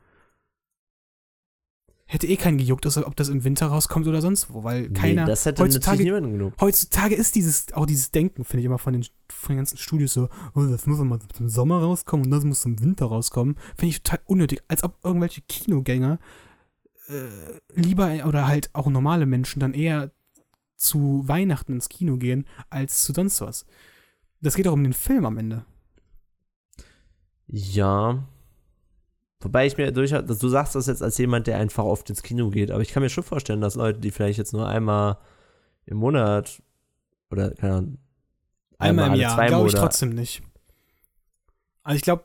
Hätte eh keinen gejuckt, ob das im Winter rauskommt oder sonst wo, weil keiner. nee, das hätte heutzutage- niemanden genug. Heutzutage ist dieses, auch dieses Denken, finde ich immer von den, von den ganzen Studios so, oh, das muss mal zum Sommer rauskommen und das muss zum Winter rauskommen. Finde ich total unnötig. Als ob irgendwelche Kinogänger äh, lieber oder halt auch normale Menschen dann eher zu Weihnachten ins Kino gehen, als zu sonst was. Das geht auch um den Film am Ende. Ja. Wobei ich mir durchaus, du sagst das jetzt als jemand, der einfach oft ins Kino geht, aber ich kann mir schon vorstellen, dass Leute, die vielleicht jetzt nur einmal im Monat oder keine Ahnung, Einmal im alle Jahr, zwei glaube ich trotzdem nicht. Also ich glaube,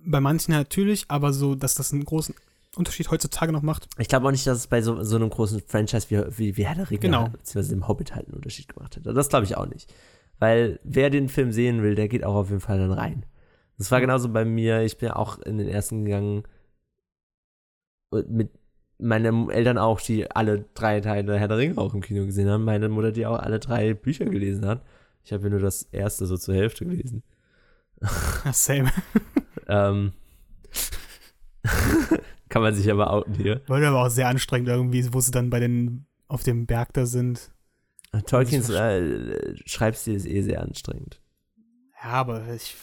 bei manchen natürlich, aber so, dass das einen großen Unterschied heutzutage noch macht. Ich glaube auch nicht, dass es bei so, so einem großen Franchise wie, wie, wie Herr der Ringe, Genau. beziehungsweise dem Hobbit halt einen Unterschied gemacht hätte. Das glaube ich auch nicht. Weil wer den Film sehen will, der geht auch auf jeden Fall dann rein. Das war genauso bei mir. Ich bin auch in den ersten gegangen und mit meine Eltern auch, die alle drei Teile Herr der Ringe auch im Kino gesehen haben. Meine Mutter, die auch alle drei Bücher gelesen hat. Ich habe ja nur das erste so zur Hälfte gelesen. Same. Ähm, kann man sich aber outen hier. War aber auch sehr anstrengend irgendwie, wo sie dann bei den auf dem Berg da sind. Tolkiens äh, Schreibstil ist eh sehr anstrengend. Ja, aber ich,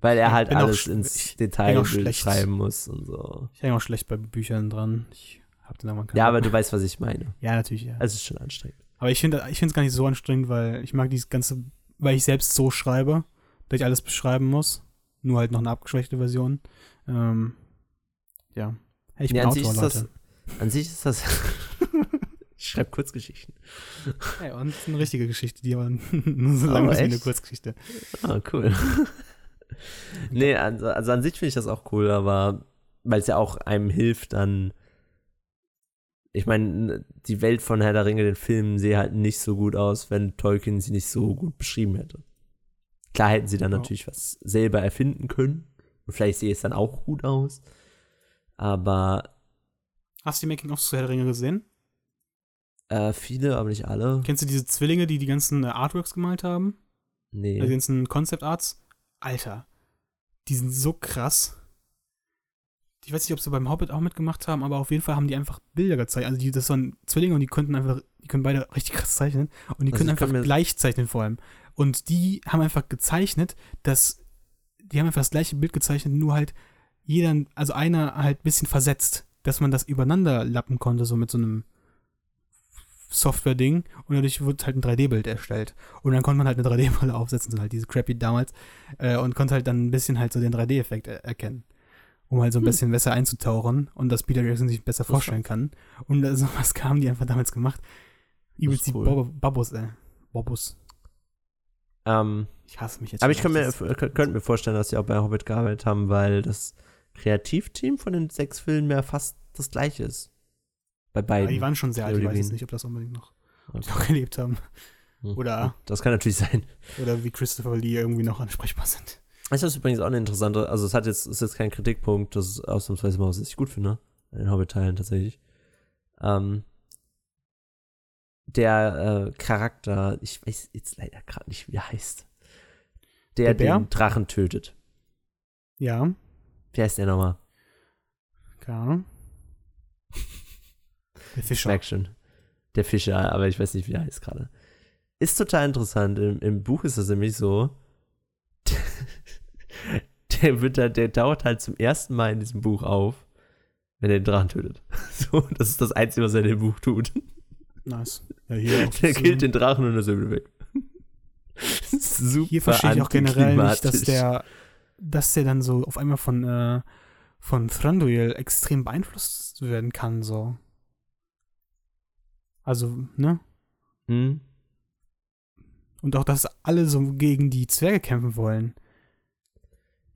Weil er halt auch alles ins Detail schreiben muss und so. ich hänge auch schlecht bei Büchern dran. Ich hab irgendwann keinen Ja, aber du weißt, was ich meine. Ja, natürlich, ja. Es ist schon anstrengend. Aber ich finde es gar nicht so anstrengend, weil ich mag dieses ganze, weil ich selbst so schreibe, dass ich alles beschreiben muss. Nur halt noch eine abgeschwächte Version. Ähm, ja. Hey, ich Nee, bin Autor, ist das- Leute. An sich ist das. Ich schreibe Kurzgeschichten. Hey, und eine richtige Geschichte, die aber nur so lang Oh, ist wie eine? Kurzgeschichte. Ah, cool. nee, also, also an sich finde ich das auch cool, aber weil es ja auch einem hilft, dann. Ich meine, die Welt von Herr der Ringe, den Filmen, sehe halt nicht so gut aus, wenn Tolkien sie nicht so gut beschrieben hätte. Klar hätten sie dann Ja. natürlich was selber erfinden können. Und vielleicht sehe es dann auch gut aus. Aber Hast du die Making-ofs zu Herr der Ringe gesehen? Äh, viele, aber nicht alle. Kennst du diese Zwillinge, die die ganzen äh, Artworks gemalt haben? Nee. Also die ganzen Concept Arts? Alter, die sind so krass. Ich weiß nicht, ob sie beim Hobbit auch mitgemacht haben, aber auf jeden Fall haben die einfach Bilder gezeigt. Also die, das waren Zwillinge und die konnten einfach, die können beide richtig krass zeichnen und die Also können einfach gleich zeichnen vor allem. Und die haben einfach gezeichnet, dass die haben einfach das gleiche Bild gezeichnet, nur halt jeder, also einer halt ein bisschen versetzt, dass man das übereinander lappen konnte, so mit so einem Software-Ding und dadurch wird halt ein 3D-Bild erstellt. Und dann konnte man halt eine 3D-Brille aufsetzen, so halt diese crappy damals, äh, und konnte halt dann ein bisschen halt so den 3D-Effekt er erkennen. Um halt so ein Hm. bisschen besser einzutauchen und dass Peter Jackson sich besser Das vorstellen kann. Und äh, sowas haben die einfach damals gemacht. Übelst die cool. Babus, äh. Bobus. Ähm, Ich hasse mich jetzt. Aber ich kann mir, könnt könnte mir vorstellen, dass sie auch bei Hobbit gearbeitet haben, weil das Kreativteam von den sechs Filmen ja fast das gleiche ist. Bei Ja, beiden. die waren schon sehr alt, ich weiß jetzt nicht, ob das unbedingt noch, Okay. noch gelebt haben. Hm. Oder, Das kann natürlich sein. oder wie Christopher Lee irgendwie noch ansprechbar sind. Das ist übrigens auch eine interessante, also es hat jetzt, ist jetzt kein Kritikpunkt, das ist ausnahmsweise mal, was ich gut finde, an den Hobbit-Teilen tatsächlich. Ähm, der äh, Charakter, ich weiß jetzt leider gerade nicht, wie er heißt, der, Der den Drachen tötet. Ja, Wie heißt der nochmal? keine Ahnung. Der Fischer. merk schon. Der Fischer, aber ich weiß nicht, wie er heißt gerade. Ist total interessant. Im, Im Buch ist das nämlich so. Der wird da, der taucht halt zum ersten Mal in diesem Buch auf, wenn er den Drachen tötet. So, das ist das Einzige, was er in dem Buch tut. Nice. Ja, hier Der killt den Drachen und ist wieder weg. Super Hier verstehe ich auch generell nicht, dass der, dass der dann so auf einmal von, äh, von Thranduil extrem beeinflusst werden kann, so. Also, ne? Hm? Und auch, dass alle so gegen die Zwerge kämpfen wollen.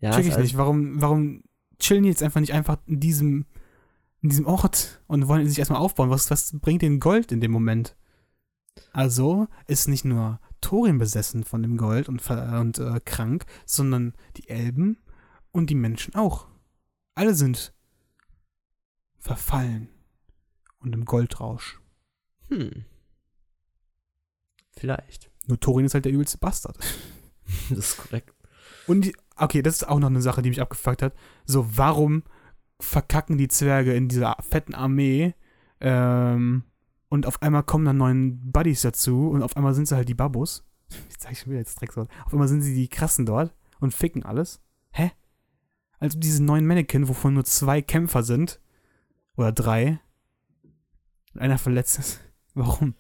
Ja, Check ich alles- nicht. Warum, warum chillen die jetzt einfach nicht einfach in diesem, in diesem Ort und wollen sich erstmal aufbauen? Was, was bringt denen Gold in dem Moment? Also ist nicht nur Thorin besessen von dem Gold und, und äh, krank, sondern die Elben und die Menschen auch. Alle sind verfallen und im Goldrausch. Hm. Vielleicht. Nur Thorin ist halt der übelste Bastard. Das ist korrekt. Und, die, okay, das ist auch noch eine Sache, die mich abgefuckt hat. So, warum verkacken die Zwerge in dieser fetten Armee ähm, und auf einmal kommen dann neuen Buddies dazu und auf einmal sind sie halt die sag ich schon wieder jetzt Dreckswort. Auf einmal sind sie die Krassen dort und ficken alles. Hä? Also diese neuen Mannequin, wovon nur zwei Kämpfer sind. Oder drei. Und einer verletzt ist. Warum?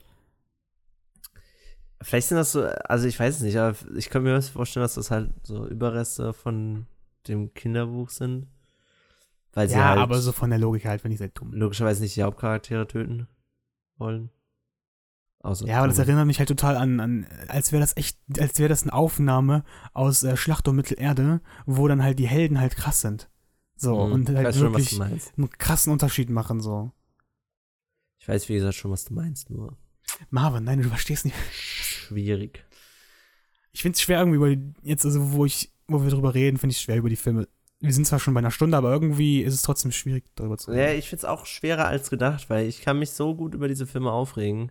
Vielleicht sind das so, also ich weiß es nicht, aber ich kann mir vorstellen, dass das halt so Überreste von dem Kinderbuch sind. Weil sie ja, halt aber so von der Logik halt, wenn ich sehr dumm. logischerweise nicht die Hauptcharaktere töten wollen. Außer Ja, aber das erinnert mich halt total an, an als wäre das echt, als wäre das eine Aufnahme aus äh, Schlacht um Mittelerde, wo dann halt die Helden halt krass sind. So, Mhm, und halt schon, wirklich meinst. einen krassen Unterschied machen, so. Ich weiß, wie gesagt, schon, was du meinst, nur Marvin, nein, du verstehst nicht. schwierig. Ich finde es schwer irgendwie über die, jetzt, also wo ich, wo wir drüber reden, finde ich es schwer über die Filme wir sind zwar schon bei einer Stunde, aber irgendwie ist es trotzdem schwierig, darüber zu reden. Ja, ich finde es auch schwerer als gedacht, weil ich kann mich so gut über diese Filme aufregen.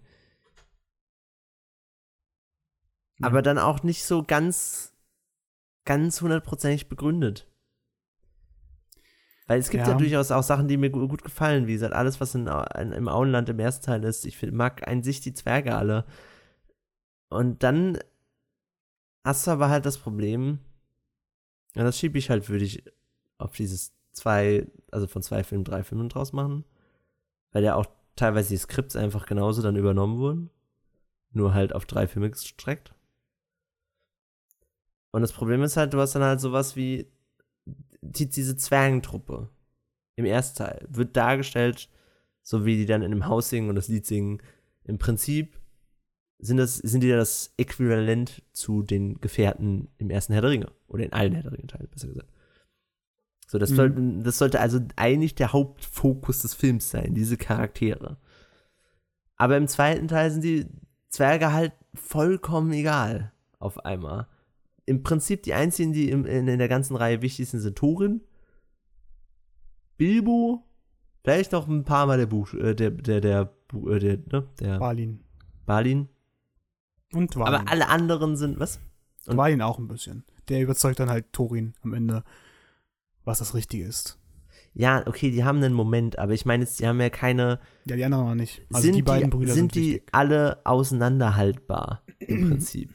Ja. Aber dann auch nicht so ganz, ganz hundertprozentig begründet. Weil es gibt ja. ja. durchaus auch Sachen, die mir gut gefallen. Wie gesagt, alles, was in, in, im Auenland im ersten Teil ist. Ich mag an sich die Zwerge alle. Und dann hast du aber halt das Problem, ja, das schiebe ich halt, würde ich auf dieses zwei, also von zwei Filmen drei Filmen draus machen. Weil ja auch teilweise die Skripts einfach genauso dann übernommen wurden. Nur halt auf drei Filme gestreckt. Und das Problem ist halt, du hast dann halt sowas wie die, diese Zwergentruppe im ersten Teil wird dargestellt, so wie die dann in dem Haus singen und das Lied singen. Im Prinzip sind, das, sind die ja das Äquivalent zu den Gefährten im ersten Herr der Ringe. Oder in allen Herr der Ringe-Teilen, besser gesagt. So, das, mhm. soll, das sollte also eigentlich der Hauptfokus des Films sein, diese Charaktere. Aber im zweiten Teil sind die Zwerge halt vollkommen egal auf einmal. Im Prinzip die einzigen, die im, in, in, der ganzen Reihe wichtig sind, sind Thorin, Bilbo, vielleicht noch ein paar Mal der Buch, äh, der, der, der, äh, der, ne, der Balin. Balin. Und Balin. Aber alle anderen sind, was? Und Balin auch ein bisschen. Der überzeugt dann halt Thorin am Ende was das Richtige ist. Ja, okay, die haben einen Moment, aber ich meine, die haben ja keine. Ja, die anderen noch nicht. Also sind die beiden Brüder sind, sind die alle auseinanderhaltbar im Prinzip.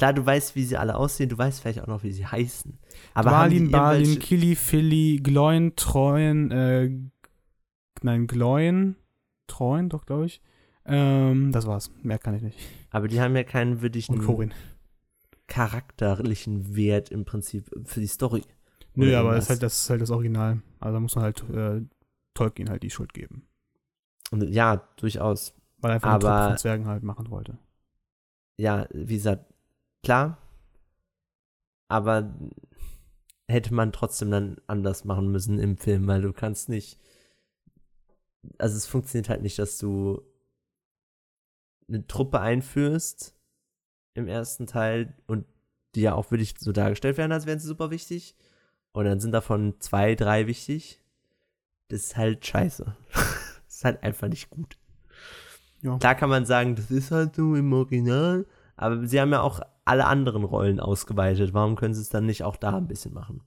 Klar, du weißt, wie sie alle aussehen, du weißt vielleicht auch noch, wie sie heißen. Aber Balin, Balin, Kili, Philly, Gloin, Treuen, äh, nein, Gloin, Treuen, doch, glaube ich. Ähm, das war's. Mehr kann ich nicht. Aber die haben ja keinen wirklichen Und Corin. charakterlichen Wert im Prinzip für die Story. Nö, aber das ist, halt, das ist halt das Original. Also da muss man halt äh, Tolkien halt die Schuld geben. Ja, durchaus. Weil er einfach aber, eine Truppe von Zwergen halt machen wollte. Ja, wie gesagt, klar. Aber hätte man trotzdem dann anders machen müssen im Film, weil du kannst nicht. Also es funktioniert halt nicht, dass du eine Truppe einführst im ersten Teil und die ja auch wirklich so dargestellt werden, als wären sie super wichtig und dann sind davon zwei, drei wichtig. Das ist halt scheiße. das ist halt einfach nicht gut. Ja. Klar kann man sagen, das ist halt so im Original, aber sie haben ja auch alle anderen Rollen ausgeweitet. Warum können sie es dann nicht auch da ein bisschen machen?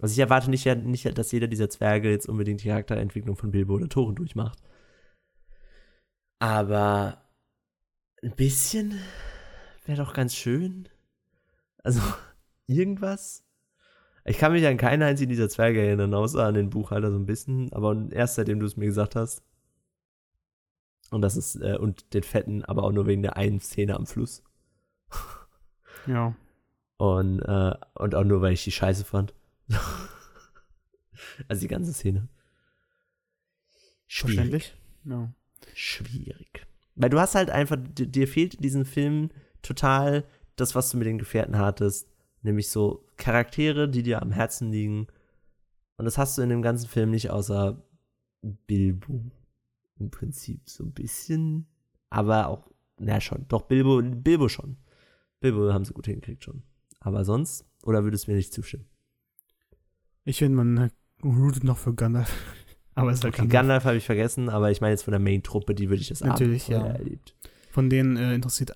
Also ich erwarte nicht, nicht dass jeder dieser Zwerge jetzt unbedingt die Charakterentwicklung von Bilbo oder Toren durchmacht. Aber ein bisschen wäre doch ganz schön. Also irgendwas. Ich kann mich an keinen einzigen dieser Zwerge erinnern, außer an den Buchhalter so ein bisschen, aber erst seitdem du es mir gesagt hast. Und das ist, äh, und den Fetten, aber auch nur wegen der einen Szene am Fluss. Ja. Und, äh, und auch nur, weil ich die scheiße fand. also die ganze Szene. Schwierig. Ja. Schwierig. Weil du hast halt einfach, dir fehlt in diesem Film total das, was du mit den Gefährten hattest. Nämlich so Charaktere, die dir am Herzen liegen. Und das hast du in dem ganzen Film nicht, außer Bilbo. Im Prinzip so ein bisschen. Aber auch, na schon, doch Bilbo, Bilbo schon. Bilbo haben sie gut hingekriegt schon. Aber sonst, oder würdest du mir nicht zustimmen? Ich finde, man routet noch für Gandalf. aber es ist halt okay, Gandalf, Gandalf habe ich vergessen, aber ich meine jetzt von der Main-Truppe, die würde ich das Natürlich, ja. erlebt. Von denen äh, interessiert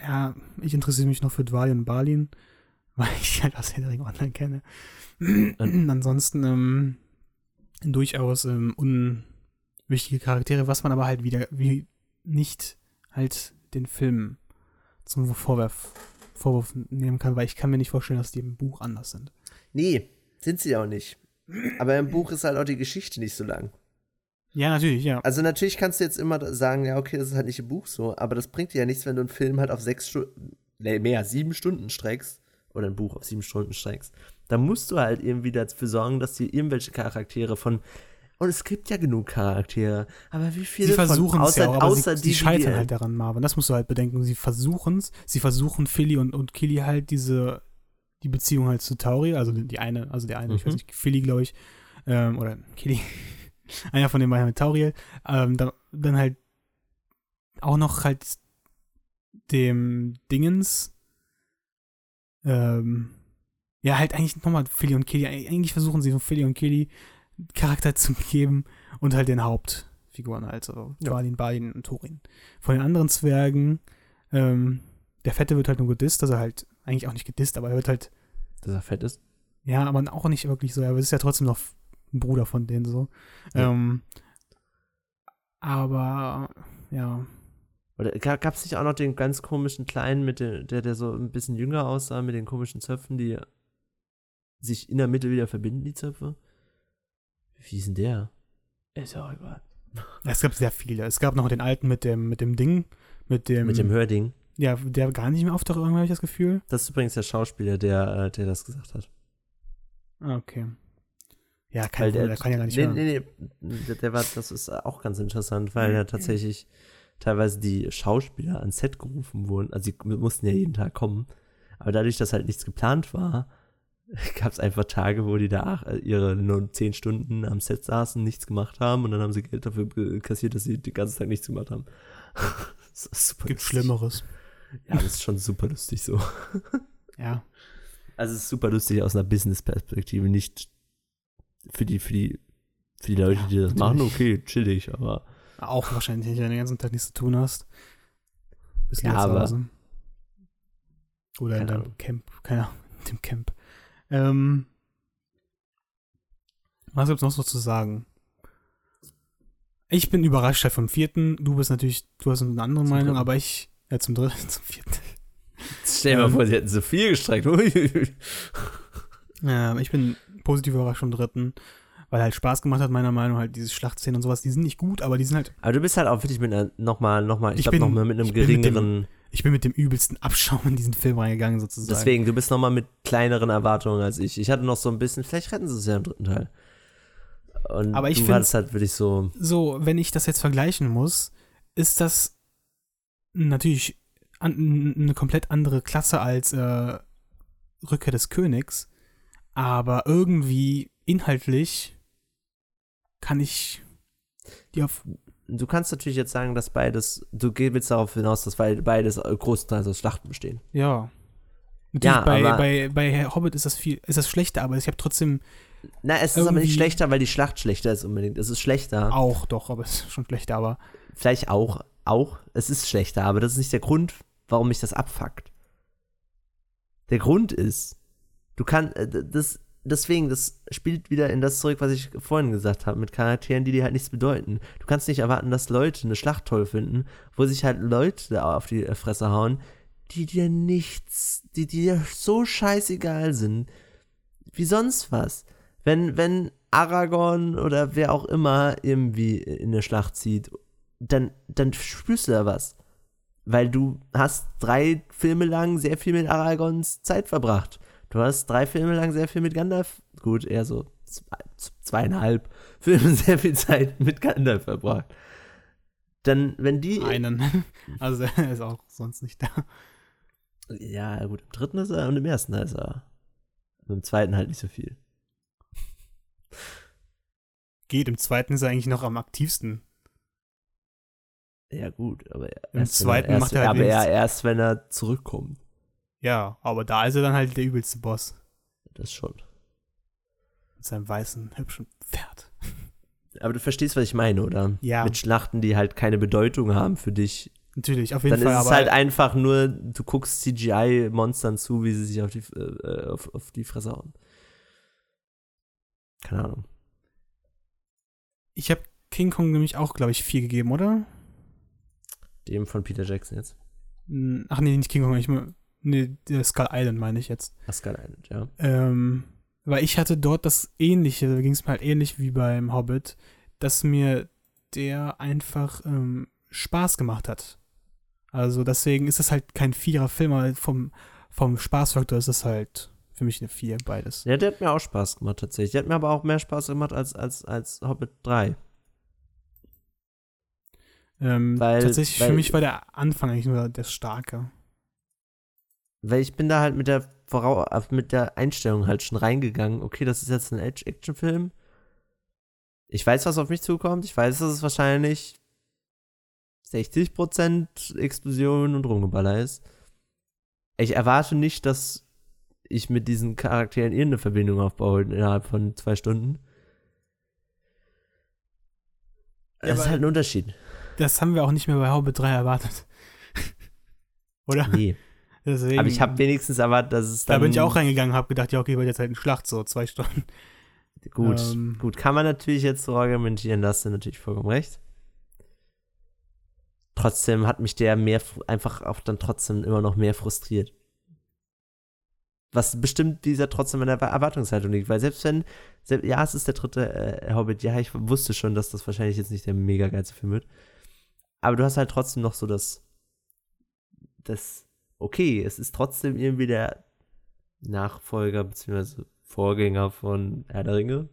ja, ich interessiere mich noch für Dwali und Balin, weil ich halt aus Henry Online kenne. Ansonsten ähm, durchaus ähm, unwichtige Charaktere, was man aber halt wieder wie nicht halt den Film zum Vorwurf, Vorwurf nehmen kann, weil ich kann mir nicht vorstellen, dass die im Buch anders sind. Nee, sind sie auch nicht. Aber im Buch ist halt auch die Geschichte nicht so lang. Ja, natürlich, ja. Also natürlich kannst du jetzt immer sagen, ja, okay, das ist halt nicht im Buch so, aber das bringt dir ja nichts, wenn du einen Film halt auf sechs Stunden, nee, mehr, sieben Stunden streckst, oder ein Buch auf sieben Stunden streckst. Da musst du halt irgendwie dafür sorgen, dass dir irgendwelche Charaktere von und es gibt ja genug Charaktere, aber wie viele sie versuchen es ja auch, außer sie, die, sie scheitern die, halt daran, Marvin. Das musst du halt bedenken. Sie versuchen es, sie versuchen Philly und, und Killy halt diese die Beziehung halt zu Tauri, also die eine, also der eine, mhm. ich weiß mhm. nicht, Philly, glaube ich, ähm, oder Killy, einer von den beiden mit Tauriel, ähm, dann, dann halt auch noch halt dem Dingens, ähm, ja, halt eigentlich nochmal Philly und Kelly. Eigentlich versuchen sie so Philly und Kelly Charakter zu geben und halt den Hauptfiguren halt, so Ja. Balin, Balin und Thorin. Von den anderen Zwergen, ähm, der Fette wird halt nur gedisst, also halt eigentlich auch nicht gedisst, aber er wird halt, Dass er fett ist. ja, aber auch nicht wirklich so, aber es ist ja trotzdem noch ein Bruder von denen so. Ja. Ähm, aber, ja, Oder gab es nicht auch noch den ganz komischen Kleinen, mit dem, der, der so ein bisschen jünger aussah, mit den komischen Zöpfen, die sich in der Mitte wieder verbinden, die Zöpfe? Wie ist denn der? Ist ja auch egal. es gab sehr viele. Es gab noch den alten mit dem, mit dem Ding, mit dem, Mit dem Hörding. ja, der gar nicht mehr auftaucht, irgendwie habe ich das Gefühl. Das ist übrigens der Schauspieler, der, äh, der das gesagt hat. Ah, Okay. Ja, kein der, der kann ja gar nicht nee, hören. nee, nee, der, der war, das ist auch ganz interessant, weil ja tatsächlich teilweise die Schauspieler ans Set gerufen wurden. Also sie mussten ja jeden Tag kommen. Aber dadurch, dass halt nichts geplant war, gab es einfach Tage, wo die da ach, ihre nur zehn Stunden am Set saßen, nichts gemacht haben und dann haben sie Geld dafür kassiert, dass sie den ganzen Tag nichts gemacht haben. das ist super Gibt lustig. Schlimmeres. Ja, das ist schon super lustig so. Ja. Also es ist super lustig aus einer Business-Perspektive, nicht für die, für die, für die Leute, Ja, die das natürlich. machen, okay, chillig, aber Auch wahrscheinlich wenn du den ganzen Tag nichts zu tun hast. Bist Ja, aber-. Oder in deinem. Camp. Keine Ahnung, in dem Camp. Ähm, was gibt's noch so zu sagen? Ich bin überrascht halt vom vierten. Du bist natürlich, du hast eine andere Zum Meinung, dritten. aber ich, ja, zum dritten, zum vierten. stell dir Ähm. mal vor, sie hätten so viel gestreckt. Ja, ich bin positiv überrascht vom dritten, weil halt Spaß gemacht hat, meiner Meinung nach, halt diese Schlachtszenen und sowas, die sind nicht gut, aber die sind halt, Aber du bist halt auch wirklich mit einer, nochmal, nochmal, ich, Ich glaube nochmal mit einem bin mit dem- geringeren, ich bin mit dem übelsten Abschaum in diesen Film reingegangen, sozusagen. deswegen, du bist nochmal mit kleineren Erwartungen als ich. Ich hatte noch so ein bisschen, vielleicht retten sie es ja im dritten Teil. Und Aber ich hattest halt wirklich so, so, wenn ich das jetzt vergleichen muss, ist das natürlich an, eine komplett andere Klasse als äh, Rückkehr des Königs, aber irgendwie inhaltlich kann ich die auf du kannst natürlich jetzt sagen, dass beides, du willst darauf hinaus, dass beid- beides äh, großteils aus Schlachten bestehen. ja Natürlich Ja, bei, aber- bei, bei Hobbit ist das viel, ist das schlechter, aber ich habe trotzdem Na, es ist aber nicht schlechter, weil die Schlacht schlechter ist unbedingt. Es ist schlechter. auch doch, aber es ist schon schlechter, aber Vielleicht auch, auch. Es ist schlechter, aber das ist nicht der Grund, warum mich das abfuckt. Der Grund ist, du kannst, das, deswegen, das spielt wieder in das zurück, was ich vorhin gesagt habe, mit Charakteren, die dir halt nichts bedeuten. Du kannst nicht erwarten, dass Leute eine Schlacht toll finden, wo sich halt Leute auf die Fresse hauen, die dir nichts, die dir so scheißegal sind, wie sonst was. Wenn, wenn Aragorn oder wer auch immer irgendwie in eine Schlacht zieht, dann, dann spürst du da was. Weil du hast drei Filme lang sehr viel mit Aragorns Zeit verbracht. Du hast drei Filme lang sehr viel mit Gandalf, gut, eher so zwei, zweieinhalb Filme sehr viel Zeit mit Gandalf verbracht. Dann, wenn die. einen. Also er ist auch sonst nicht da. Ja, gut, im dritten ist er und im ersten ist er. Und im zweiten halt nicht so viel. Geht, im zweiten ist er eigentlich noch am aktivsten. Ja, gut, aber Im erst, zweiten erst, macht er halt aber er erst, wenn er zurückkommt. Ja, aber da ist er dann halt der übelste Boss. Das schon. Mit seinem weißen, hübschen Pferd. Aber du verstehst, was ich meine, oder? Ja. Mit Schlachten, die halt keine Bedeutung haben für dich. Natürlich, auf jeden Dann Fall. ist es aber halt einfach nur, du guckst CGI-Monstern zu, wie sie sich auf die, äh, auf, auf die Fresse hauen. Keine Ahnung. ich habe King Kong nämlich auch, glaube ich, vier gegeben, oder? Dem von Peter Jackson jetzt. Hm, Ach nee, nicht King Kong, ich mein, nee, der Skull Island meine ich jetzt. Asgard Island, ja. Ähm, weil ich hatte dort das ähnliche, da ging es mir halt ähnlich wie beim Hobbit, dass mir der einfach ähm, Spaß gemacht hat. Also deswegen ist das halt kein Vierer-Film, aber vom, vom Spaßfaktor ist es halt für mich eine Vier, beides. Ja, der hat mir auch Spaß gemacht, tatsächlich. Der hat mir aber auch mehr Spaß gemacht als, als, als Hobbit 3. Ähm, Weil- tatsächlich weil- für mich war der Anfang eigentlich nur der Starke. Weil ich bin da halt mit der Vorau äh, mit der Einstellung halt schon reingegangen. Okay, das ist jetzt ein Act- Actionfilm. Ich weiß, was auf mich zukommt. Ich weiß, dass es wahrscheinlich 60% Explosion und Rumgeballer ist. Ich erwarte nicht, dass ich mit diesen Charakteren irgendeine Verbindung aufbaue innerhalb von zwei Stunden. Ja, Das ist aber- halt ein Unterschied. Das haben wir auch nicht mehr bei Hobbit 3 erwartet. Oder? Nee. Deswegen, Aber ich habe wenigstens erwartet, dass es Da dann. bin ich auch reingegangen, habe gedacht, ja, okay, wird jetzt halt eine Schlacht, so zwei Stunden. Gut, Ähm. gut. Kann man natürlich jetzt so argumentieren, da hast du natürlich vollkommen recht. Trotzdem hat mich der mehr, einfach auch dann trotzdem immer noch mehr frustriert. Was bestimmt dieser trotzdem in der Erwartungshaltung liegt, weil selbst wenn, selbst, ja, es ist der dritte äh, Hobbit, ja, ich wusste schon, dass das wahrscheinlich jetzt nicht der mega geilste Film wird. Aber du hast halt trotzdem noch so das, das, okay, es ist trotzdem irgendwie der Nachfolger bzw. Vorgänger von Herr der Ringe.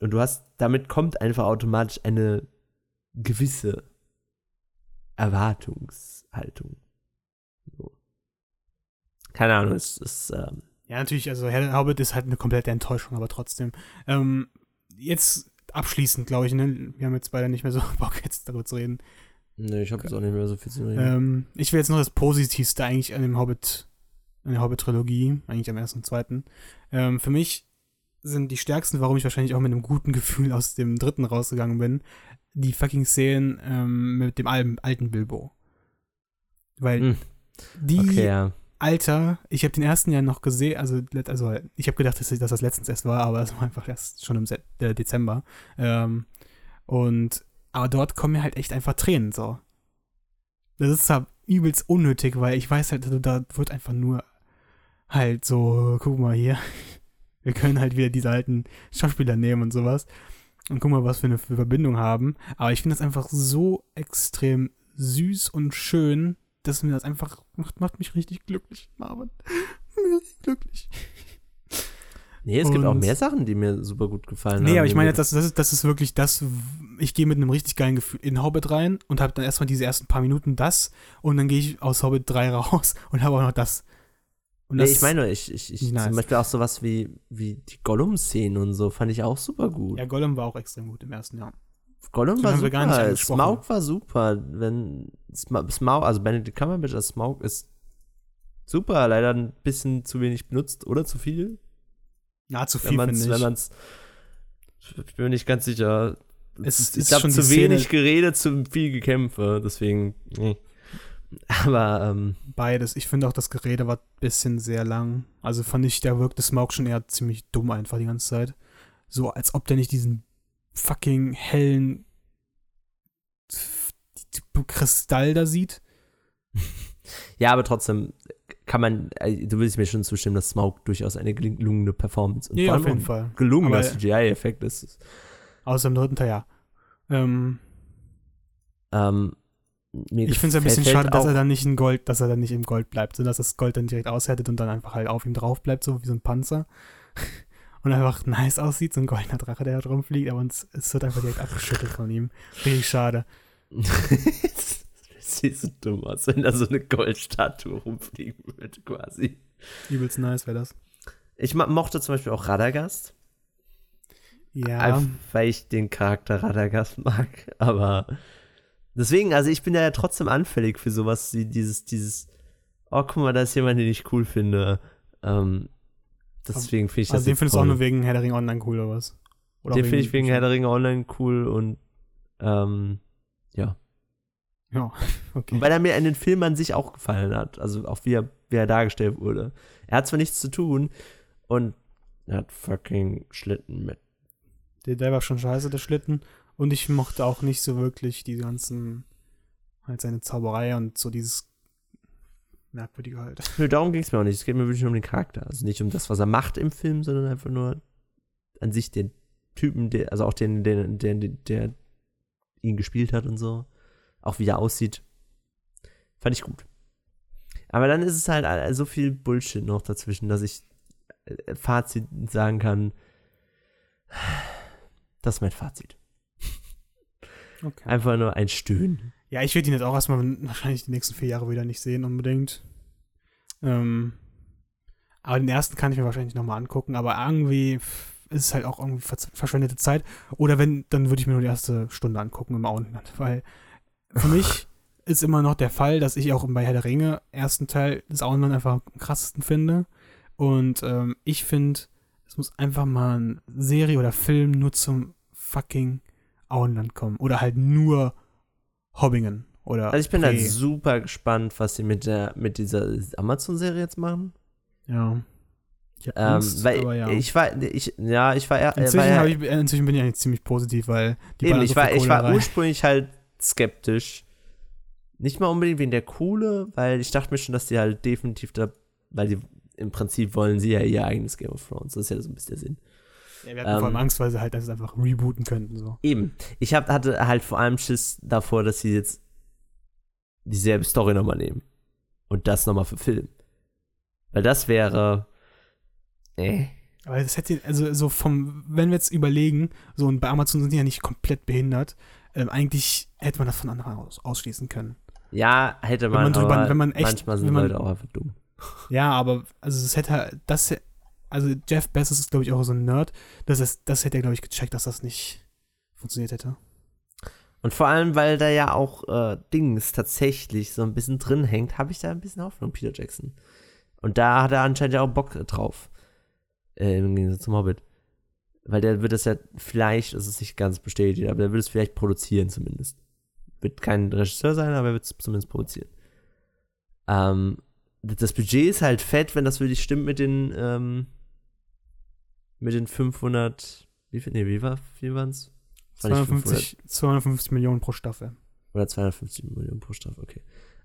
Und du hast, damit kommt einfach automatisch eine gewisse Erwartungshaltung. So. Keine Ahnung, es ist, ähm, Ja, natürlich, also Herr Hobbit ist halt eine komplette Enttäuschung, aber trotzdem. Ähm, jetzt abschließend, glaube ich, ne? wir haben jetzt beide nicht mehr so Bock, jetzt darüber zu reden. Ne, ich habe jetzt auch nicht mehr so viel zu reden. Ähm, ich will jetzt noch das Positivste eigentlich an dem Hobbit, an der Hobbit-Trilogie, eigentlich am ersten und zweiten. Ähm, für mich sind die stärksten, warum ich wahrscheinlich auch mit einem guten Gefühl aus dem dritten rausgegangen bin, die fucking Szenen ähm, mit dem alten, Bilbo. Weil Hm. die okay, ja. Alter, ich habe den ersten ja noch gesehen, also, also ich habe gedacht, dass, dass das letztens erst war, aber es war einfach erst schon im Se äh, Dezember. Ähm, und, aber dort kommen mir halt echt einfach Tränen, so. Das ist zwar übelst unnötig, weil ich weiß halt, also da wird einfach nur halt so, guck mal hier, wir können halt wieder diese alten Schauspieler nehmen und sowas und guck mal, was wir eine Verbindung haben. Aber ich finde das einfach so extrem süß und schön, dass mir das einfach macht, macht mich richtig glücklich, Marvin. Richtig glücklich. Nee, es gibt auch mehr Sachen, die mir super gut gefallen haben. Nee, aber ich meine, das, das, ist, das ist wirklich das, ich gehe mit einem richtig geilen Gefühl in Hobbit rein und habe dann erstmal diese ersten paar Minuten das und dann gehe ich aus Hobbit 3 raus und habe auch noch das. Und Nee, das ich meine, ich, ich, ich nice. zum Beispiel auch sowas wie, wie die Gollum-Szenen und so fand ich auch super gut. ja, Gollum war auch extrem gut im ersten Jahr. Gollum war super. Smaug war super. Wenn Sma Smaug, also Benedict Cumberbatch als Smaug ist super, leider ein bisschen zu wenig benutzt oder zu viel. Ja, zu Wenn viel, man's, wenn ich. man's, ich bin mir nicht ganz sicher. Es ich ist schon zu die wenig Szene- geredet, zu viel Gekämpfe, deswegen, nee. Aber, ähm, Beides. Ich finde auch, das Gerede war ein bisschen sehr lang. Also fand ich, der wirkte Smaug schon eher ziemlich dumm einfach die ganze Zeit. So, als ob der nicht diesen fucking hellen Kristall da sieht. ja, aber trotzdem kann man, äh, du willst mir schon zustimmen, dass Smaug durchaus eine gelungene Performance und Ja, auf jeden Fall. gelungener Aber- CGI-Effekt ist. Außer im dritten Teil, ja. Ähm, Ähm, ich finde es ein bisschen gefällt schade, dass er dann nicht in Gold, dass er dann nicht im Gold bleibt, sondern dass das Gold dann direkt aushärtet und dann einfach halt auf ihm drauf bleibt, so wie so ein Panzer. Und einfach nice aussieht, so ein goldener Drache, der da rumfliegt, aber uns, es wird einfach direkt abgeschüttelt von ihm. Richtig schade. sieht so dumm aus, wenn da so eine Goldstatue rumfliegen würde, quasi. Übelst nice wäre das. Ich mochte zum Beispiel auch Radagast, Ja. einfach weil ich den Charakter Radagast mag, aber deswegen, also ich bin ja trotzdem anfällig für sowas wie dieses, dieses, oh, guck mal, da ist jemand, den ich cool finde. Ähm, deswegen finde ich das Also den findest du auch toll. nur wegen Herr der Ringe Online cool oder was? Oder Den finde ich wegen Herr der Ringe Online cool und ähm, ja. Ja, okay. Weil er mir in den Film an sich auch gefallen hat. Also auch wie er, wie er dargestellt wurde. Er hat zwar nichts zu tun und er hat fucking Schlitten mit. Der, der war schon scheiße, der Schlitten. Und ich mochte auch nicht so wirklich die ganzen, halt seine Zauberei und so dieses merkwürdige halt. Nö, darum ging es mir auch nicht. Es geht mir wirklich nur um den Charakter. Also nicht um das, was er macht im Film, sondern einfach nur an sich den Typen, der, also auch den, den, der, der ihn gespielt hat und so. Auch wie er aussieht. Fand ich gut. Aber dann ist es halt all- so viel Bullshit noch dazwischen, dass ich äh, Fazit sagen kann. Das ist mein Fazit. Okay. Einfach nur ein Stöhnen. Ja, ich werde ihn jetzt auch erstmal wahrscheinlich die nächsten vier Jahre wieder nicht sehen, unbedingt. Ähm, aber den ersten kann ich mir wahrscheinlich nochmal angucken, aber irgendwie ist es halt auch irgendwie verschwendete Zeit. Oder wenn, dann würde ich mir nur die erste Stunde angucken im Auenland, weil für mich ist immer noch der Fall, dass ich auch bei Herr der Ringe ersten Teil des Auenland einfach am krassesten finde. Und ähm, ich finde, es muss einfach mal eine Serie oder Film nur zum fucking Auenland kommen. Oder halt nur Hobbingen. Oder Also ich bin halt super gespannt, was sie mit der mit dieser Amazon-Serie jetzt machen. Ja. Ich hab Ähm, Angst, weil ja. ich war, ich, ja, ich war, äh, inzwischen, war ich, äh, inzwischen bin ich eigentlich ziemlich positiv, weil die eben, ich war, ich war rein. ursprünglich halt skeptisch. Nicht mal unbedingt wegen der Kohle, weil ich dachte mir schon, dass die halt definitiv da, weil die im Prinzip wollen sie ja ihr eigenes Game of Thrones. Das ist ja so ein bisschen der Sinn. Ja, wir hatten vor allem ähm, Angst, weil sie halt das einfach rebooten könnten. So. Eben. Ich hab, hatte halt vor allem Schiss davor, dass sie jetzt dieselbe Story nochmal nehmen. Und das nochmal verfilmen. Weil das wäre. Äh. Aber das hätte, also so vom, wenn wir jetzt überlegen, so und bei Amazon sind die ja nicht komplett behindert, ähm, eigentlich hätte man das von anderen aus, ausschließen können. Ja, hätte man, man drüber- aber wenn man echt- manchmal sind wenn man- Leute auch einfach dumm. Ja, aber also es hätte das, also Jeff Bezos ist glaube ich auch so ein Nerd, das, ist, das hätte er glaube ich gecheckt, dass das nicht funktioniert hätte. Und vor allem, weil da ja auch äh, Dings tatsächlich so ein bisschen drin hängt, habe ich da ein bisschen Hoffnung, Peter Jackson. Und da hat er anscheinend ja auch Bock drauf. Äh, Im Gegensatz zum Hobbit. Weil der wird das ja vielleicht, das ist nicht ganz bestätigt, aber der wird es vielleicht produzieren zumindest. Wird kein Regisseur sein, aber er wird es zumindest produzieren. Ähm, das Budget ist halt fett, wenn das wirklich stimmt mit den, ähm, mit den 500, wie viel, nee, wie war, wie waren's? War nicht 500. 250, 250 Millionen pro Staffel. Oder 250 Millionen pro Staffel, okay.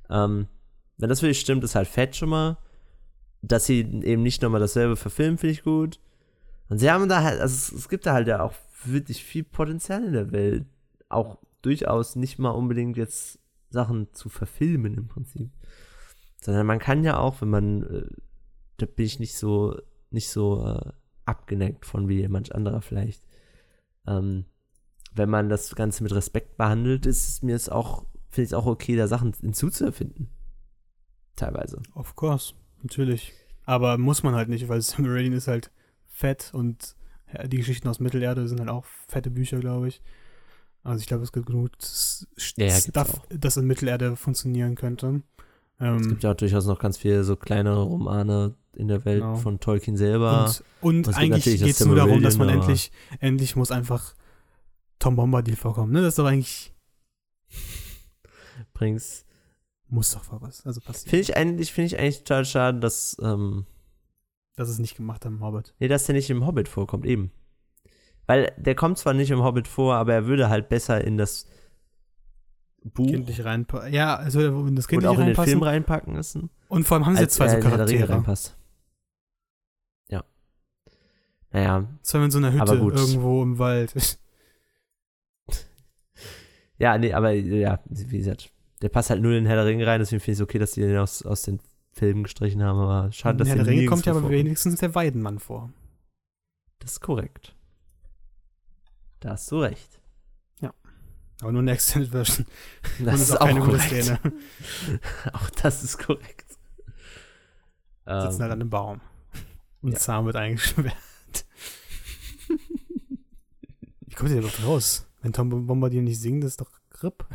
Ähm, wenn das wirklich stimmt, ist halt fett schon mal. Dass sie eben nicht nochmal dasselbe verfilmen, finde ich gut. Und sie haben da halt, also es, es gibt da halt ja auch wirklich viel Potenzial in der Welt. Auch durchaus nicht mal unbedingt jetzt Sachen zu verfilmen im Prinzip. Sondern man kann ja auch, wenn man, äh, da bin ich nicht so, nicht so äh, abgeneigt von wie manch anderer vielleicht. Ähm, wenn man das Ganze mit Respekt behandelt, ist es mir es auch, finde ich es auch okay, da Sachen hinzuzuerfinden. Teilweise. Of course, natürlich. Aber muss man halt nicht, weil Silmarillion ist halt fett und ja, die Geschichten aus Mittelerde sind halt auch fette Bücher, glaube ich. Also ich glaube, es gibt genug Ja, ja, Stuff, das in Mittelerde funktionieren könnte. Ähm, Es gibt ja auch durchaus noch ganz viele so kleinere Romane in der Welt Genau. von Tolkien selber. und und eigentlich geht es nur darum, dass man endlich, endlich muss einfach Tom Bombadil vorkommen. Ne? Das ist doch eigentlich, Übrigens, muss doch was, also passieren. finde ich eigentlich, finde ich eigentlich total schade, dass, ähm, dass es nicht gemacht haben, Hobbit. nee, dass der nicht im Hobbit vorkommt, eben. Weil der kommt zwar nicht im Hobbit vor, aber er würde halt besser in das Buch Kindlich reinpassen. Ja, also in das und Kindlich auch in den reinpassen. Film reinpacken müssen. Und vor allem haben sie jetzt zwei so Charaktere. reinpasst. Ja. Naja, Zwei in so einer Hütte irgendwo im Wald. Ja, nee, aber ja, wie gesagt, der passt halt nur in den Herr der Ringe rein, deswegen finde ich es okay, dass die den aus, aus den Filmen gestrichen haben, aber schade, dass der Ringe kommt ja aber wenigstens der Weidenmann vor. Das ist korrekt. Da hast du recht. Aber nur in der Extended Version. Das ist auch auch keine gute korrekt. Szene. auch das ist korrekt. Sitzen halt an einem Baum. Und ja. Zahn wird eingesperrt. Wie kommt ihr überhaupt raus? Wenn Tom Bombadil nicht singt, ist doch Grip.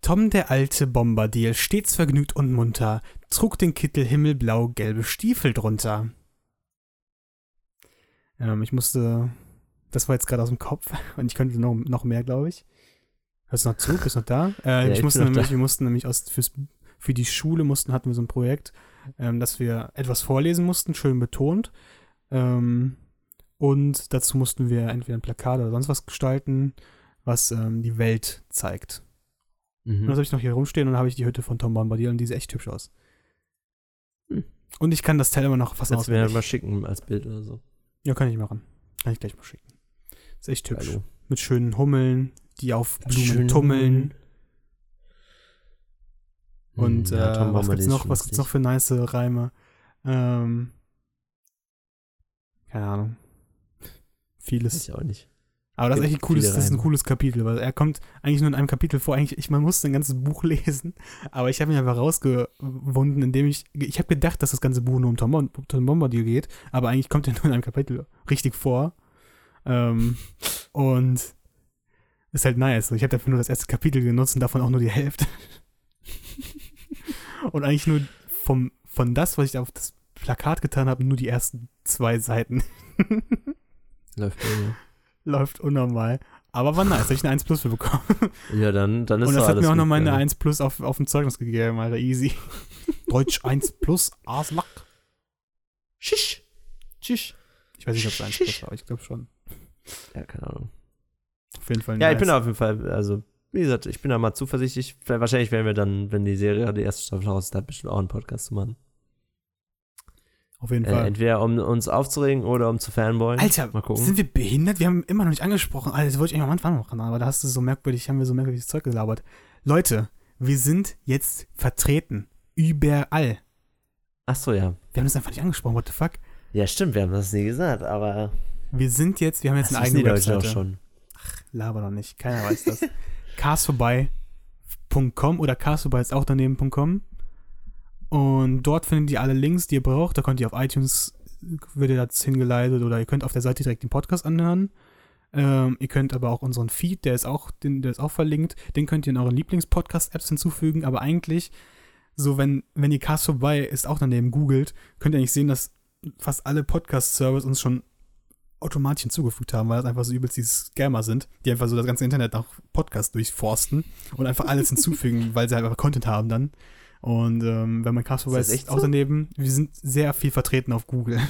Tom der alte Bombadil, stets vergnügt und munter, trug den Kittel himmelblau, gelbe Stiefel drunter. Ähm, ich musste, das war jetzt gerade aus dem Kopf und ich könnte noch, noch mehr, glaube ich. Hörst du noch zu? Bist du noch da? Äh, Ja, ich musste nämlich, da. wir mussten nämlich aus, fürs, für die Schule mussten, hatten wir so ein Projekt, ähm, dass wir etwas vorlesen mussten, schön betont. Ähm, und dazu mussten wir entweder ein Plakat oder sonst was gestalten, was ähm, die Welt zeigt. Und das mhm. habe ich noch hier rumstehen und dann habe ich die Hütte von Tom Bombadil und die sieht echt hübsch aus. Hm. Und ich kann das Teil immer noch fast Kannst du mir auswendig. mal schicken als Bild oder so. Ja, kann ich machen. Kann ich gleich mal schicken. Ist echt hübsch. Hallo. Mit schönen Hummeln, die auf Blumen Schön tummeln. Und Hm, ja, äh, was gibt's noch? Was gibt's noch für nice Reime? Ähm, keine Ahnung. Vieles. Ich auch nicht. Aber das ist echt ein cooles, das ist ein cooles Kapitel, weil er kommt eigentlich nur in einem Kapitel vor. Eigentlich, ich, man musste ein ganzes Buch lesen, aber ich habe mich einfach rausgewunden, indem ich, ich habe gedacht, dass das ganze Buch nur um Tom, Tom Bombadil geht, aber eigentlich kommt er nur in einem Kapitel richtig vor. Ähm, und Ist halt nice. Ich habe dafür nur das erste Kapitel genutzt und davon auch nur die Hälfte. und eigentlich nur vom, von das, was ich auf das Plakat getan habe, nur die ersten zwei Seiten. Läuft bei mir. Läuft unnormal. Aber war nice, habe ich eine 1 Plus für bekommen. Ja, dann, dann ist Und das hat alles mir auch gut, nochmal eine ja. 1 Plus auf, auf dem Zeugnis gegeben, Alter. Easy. Deutsch 1 Plus, Arschloch. Schisch. Tschüss. Ich weiß nicht, ob es 1 Plus war, aber ich glaube schon. Ja, keine Ahnung. Auf jeden Fall Ja, ich bin auf jeden Fall, also, wie gesagt, ich bin da mal zuversichtlich. Wahrscheinlich werden wir dann, wenn die Serie, die erste Staffel raus ist, da bestimmt auch einen Podcast zu machen. Auf jeden Äh, Fall. entweder um uns aufzuregen oder um zu fanboyen. Alter, mal gucken. sind wir behindert? Wir haben immer noch nicht angesprochen. Alter, das wollte ich eigentlich am Anfang machen, aber da hast du so merkwürdig, haben wir so merkwürdiges Zeug gelabert. Leute, wir sind jetzt vertreten. Überall. Ach so, ja. Wir haben das einfach nicht angesprochen, what the fuck? Ja, stimmt, wir haben das nie gesagt, aber Wir sind jetzt, wir haben jetzt das eine eigene Webseite. auch schon. Laber noch nicht, keiner weiß das. castvorbei.com oder castvorbei ist auch daneben.com. Und dort findet ihr alle Links, die ihr braucht. Da könnt ihr auf iTunes, wird ihr das hingeleitet oder ihr könnt auf der Seite direkt den Podcast anhören. Ähm, ihr könnt aber auch unseren Feed, der ist auch, den, der ist auch verlinkt, den könnt ihr in euren Lieblings-Podcast-Apps hinzufügen. Aber eigentlich, so wenn, wenn ihr Cast vorbei ist auch daneben googelt, könnt ihr eigentlich sehen, dass fast alle Podcast-Server uns schon automatisch hinzugefügt haben, weil das einfach so übelst die Scammer sind, die einfach so das ganze Internet nach Podcast durchforsten und einfach alles hinzufügen, weil sie halt einfach Content haben dann. Und ähm, wenn man Cast vorbei Ist auch so? daneben, wir sind sehr viel vertreten auf Google.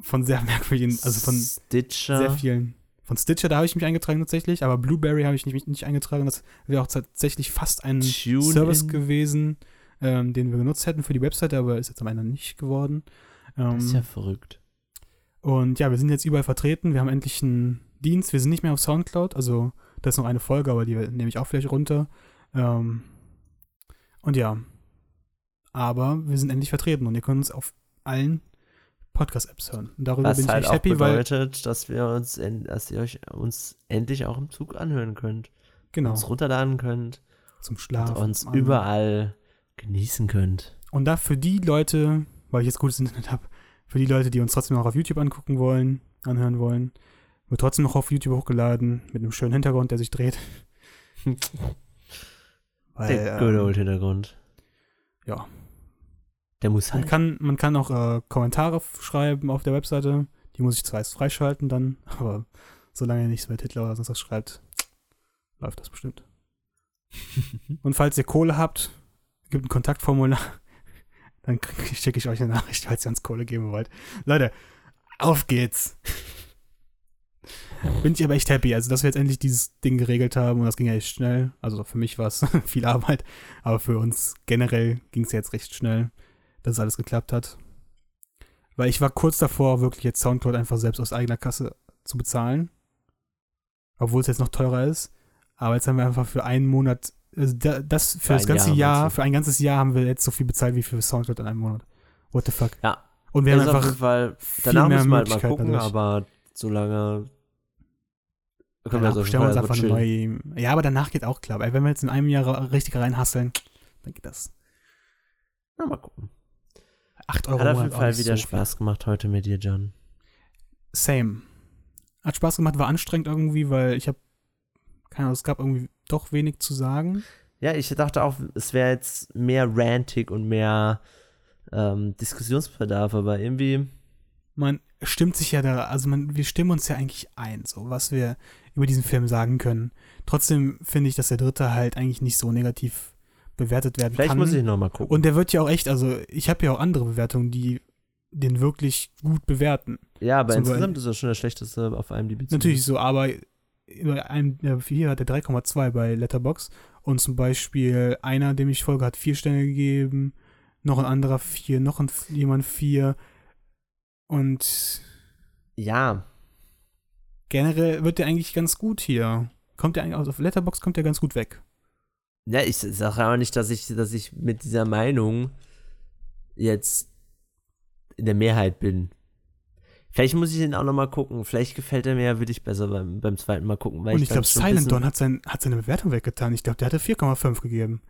Von sehr merkwürdigen, also von Stitcher. sehr vielen. Von Stitcher, da habe ich mich eingetragen tatsächlich, aber Blueberry habe ich nicht, nicht eingetragen. Das wäre auch tatsächlich fast ein Tune Service in. gewesen, ähm, den wir genutzt hätten für die Webseite, aber ist jetzt am Ende nicht geworden. Ähm, Das ist ja verrückt. und ja, wir sind jetzt überall vertreten. Wir haben endlich einen Dienst. Wir sind nicht mehr auf Soundcloud. Also, das ist noch eine Folge, aber die nehme ich auch vielleicht runter. Ähm, und ja. Aber wir sind endlich vertreten und ihr könnt uns auf allen Podcast-Apps hören. Und darüber Was bin ich halt echt auch happy, weil. bedeutet, dass wir uns, dass ihr euch uns endlich auch im Zug anhören könnt. Genau. Uns runterladen könnt. Zum Und Schlafen. uns zum Anderen. überall genießen könnt. Und da für die Leute, weil ich jetzt gutes Internet habe, für die Leute, die uns trotzdem noch auf YouTube angucken wollen, anhören wollen, wird trotzdem noch auf YouTube hochgeladen, mit einem schönen Hintergrund, der sich dreht. Weil, Der good ähm, old Hintergrund. ja. Der muss Man halt. kann, man kann auch äh, Kommentare schreiben auf der Webseite. Die muss ich zwar erst freischalten dann, aber solange ihr nichts mit Hitler oder sonst was schreibt, läuft das bestimmt. Und falls ihr Kohle habt, gibt ein Kontaktformular, dann schicke ich euch eine Nachricht, falls ihr uns Kohle geben wollt. Leute, auf geht's. Bin ich aber echt happy, also dass wir jetzt endlich dieses Ding geregelt haben und das ging ja echt schnell. Also für mich war es viel Arbeit, aber für uns generell ging es jetzt recht schnell, dass es alles geklappt hat. Weil ich war kurz davor, wirklich jetzt Soundcloud einfach selbst aus eigener Kasse zu bezahlen. Obwohl es jetzt noch teurer ist. Aber jetzt haben wir einfach für einen Monat, also da- das für, Für das ganze Jahr, Jahr, für ein ganzes Jahr haben wir jetzt so viel bezahlt wie für Soundcloud in einem Monat. What the fuck? Ja. Und wir haben auf einfach jeden Fall, viel danach müssen wir halt mal gucken, dadurch. aber solange können wir das auf jeden bestellen wir uns einfach eine neue. Ja, aber danach geht auch klar. Weil wenn wir jetzt in einem Jahr richtig reinhasseln, dann geht das. Na, mal gucken. 8 Euro Hat auf jeden Fall wieder so viel. Spaß gemacht heute mit dir, John. Same. Hat Spaß gemacht, war anstrengend irgendwie, weil ich habe, keine Ahnung, es gab irgendwie doch wenig zu sagen. Ja, ich dachte auch, es wäre jetzt mehr rantig und mehr ähm, Diskussionsbedarf, aber irgendwie, Man stimmt sich ja da, also man, wir stimmen uns ja eigentlich ein, so was wir über diesen Film sagen können. Trotzdem finde ich, dass der dritte halt eigentlich nicht so negativ bewertet werden vielleicht kann. muss ich nochmal gucken. Und der wird ja auch echt, also ich habe ja auch andere Bewertungen, die den wirklich gut bewerten. ja, aber zum insgesamt Beispiel- ist das schon der schlechteste auf einem DB. Natürlich so, aber über einem, hier hat er 3,2 bei Letterbox und zum Beispiel einer, dem ich folge, hat vier Sterne gegeben, noch ein anderer vier, noch ein, jemand vier und Ja, generell wird der eigentlich ganz gut hier. Kommt der eigentlich, auf Letterbox kommt der ganz gut weg. ja, ich sage aber nicht, dass ich, dass ich mit dieser Meinung jetzt in der Mehrheit bin. Vielleicht muss ich ihn auch nochmal gucken. Vielleicht gefällt er mir ja wirklich besser beim, beim zweiten Mal gucken. Weil und ich dann glaube, Silent Dawn hat, sein, hat seine Bewertung weggetan. Ich glaube, der hatte 4,5 gegeben.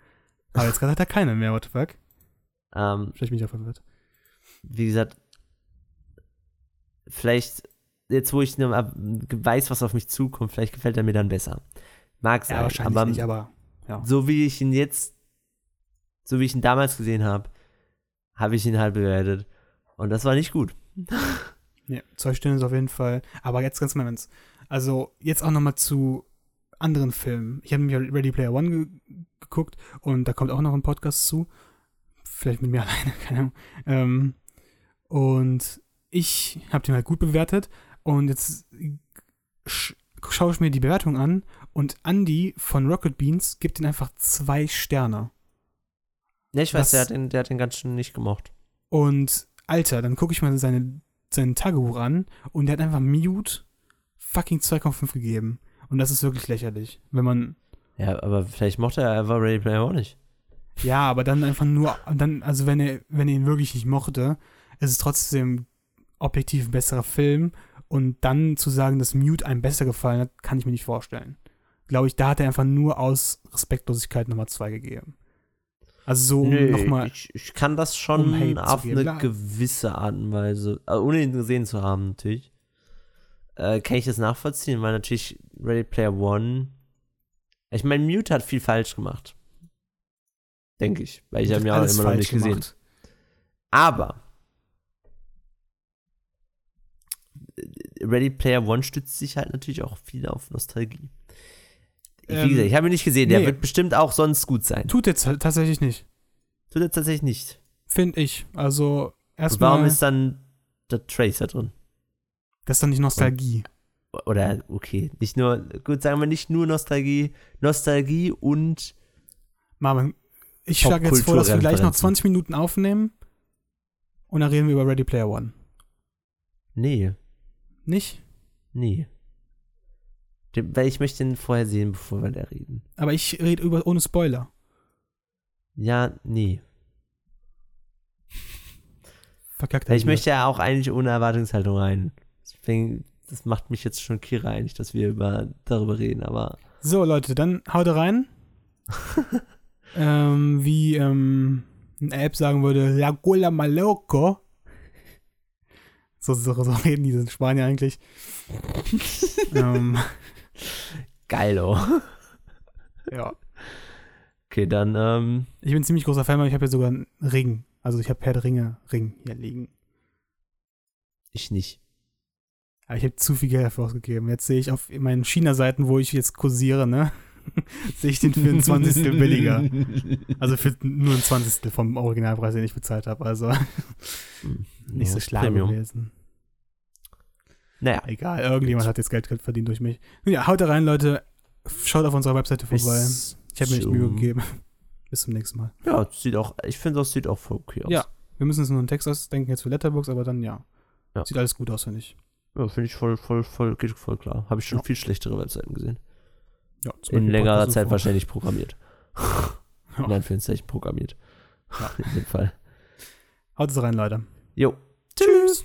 Aber jetzt gerade hat er keine mehr, what the fuck? Ähm, Vielleicht bin ich auch verwirrt. wie gesagt, vielleicht jetzt wo ich weiß, was auf mich zukommt, vielleicht gefällt er mir dann besser. Mag sein, Ja, wahrscheinlich aber nicht, aber ja. so wie ich ihn jetzt, so wie ich ihn damals gesehen habe, habe ich ihn halt bewertet. Und das war nicht gut. Ja, zwei Stunden ist auf jeden Fall. Aber jetzt ganz mal Ernst. Also, jetzt auch nochmal zu anderen Filmen. Ich habe mir Ready Player One ge geguckt und da kommt auch noch ein Podcast zu. Vielleicht mit mir alleine, keine Ahnung. Ähm, und ich habe den halt gut bewertet und jetzt sch schaue ich mir die Bewertung an und Andy von Rocket Beans gibt ihn einfach zwei Sterne. Ja, ich weiß, Was- der hat, den, der hat den ganz schön nicht gemocht. Und Alter, dann gucke ich mal seine, sein Tagebuch an und der hat einfach Mute fucking 2,5 gegeben. Und das ist wirklich lächerlich. Wenn man, Ja, aber vielleicht mochte er einfach Ready Player auch nicht. ja, aber dann einfach nur, dann, also wenn er, wenn er ihn wirklich nicht mochte, ist es trotzdem objektiv ein besserer Film. Und dann zu sagen, dass Mute einem besser gefallen hat, kann ich mir nicht vorstellen. Glaube ich, da hat er einfach nur aus Respektlosigkeit Nummer 2 gegeben. Also so nochmal. ich, ich kann das schon um auf eine klar. gewisse Art und Weise, also ohne ihn gesehen zu haben natürlich, äh, kann ich das nachvollziehen, weil natürlich Ready Player One, ich meine, Mute hat viel falsch gemacht. Denke ich, weil ich habe ihn ja auch immer noch nicht gesehen. gemacht. Aber Ready Player One stützt sich halt natürlich auch viel auf Nostalgie. Wie Ähm, gesagt, ich habe ihn nicht gesehen, der nee. wird bestimmt auch sonst gut sein. Tut jetzt halt tatsächlich nicht. Tut er tatsächlich nicht. Finde ich. Also erstmal, warum ist dann der Tracer drin? das ist dann nicht Nostalgie. Oder, okay, nicht nur, gut, sagen wir nicht nur Nostalgie, Nostalgie und Marvin, ich schlage jetzt vor, dass wir gleich noch Popkulturreferenzen. 20 Minuten aufnehmen und dann reden wir über Ready Player One. nee, Nicht? nee. Den, weil ich möchte ihn vorher sehen, bevor wir da reden. Aber ich rede über ohne Spoiler. Ja, nee. Verkackt ich möchte ja auch eigentlich ohne Erwartungshaltung rein. Deswegen, das macht mich jetzt schon Kira eigentlich, dass wir über, darüber reden, aber So, Leute, dann haut rein. ähm, wie ähm, eine App sagen würde, La Gola Maloco. So, so, so reden die in Spanien eigentlich. ähm, geilo. ja. Okay, dann, ähm, Ich bin ein ziemlich großer Fan, weil ich habe hier sogar einen Ring. Also ich habe Herr der Ringe Ring hier liegen. ich nicht. Aber ich habe zu viel Geld dafür ausgegeben. Jetzt sehe ich auf meinen China-Seiten, wo ich jetzt kursiere, ne? sehe ich den für ein 20. billiger. Also für nur ein 20. vom Originalpreis, den ich bezahlt habe. Also nicht Ja, so schlau Premium. gewesen. Naja, Egal, irgendjemand hat jetzt Geld verdient durch mich. Ja, haut da rein, Leute. Schaut auf unserer Webseite vorbei. bis Ich habe mir zum- Mühe gegeben. Bis zum nächsten Mal. Ja, sieht auch, ich finde, das sieht auch voll okay aus. Ja. Wir müssen uns nur einen Text ausdenken jetzt für Letterbox, aber dann ja. Ja. Sieht alles gut aus, finde ich. Ja, finde ich voll, voll, voll, geht voll klar. Habe ich schon Ja. viel schlechtere Webseiten gesehen. Ja, In längerer Podcast Zeit UFO. wahrscheinlich programmiert. In Anführungszeichen programmiert. Ja. In dem Fall. Haut es rein, Leute. Jo. Tschüss. Tschüss.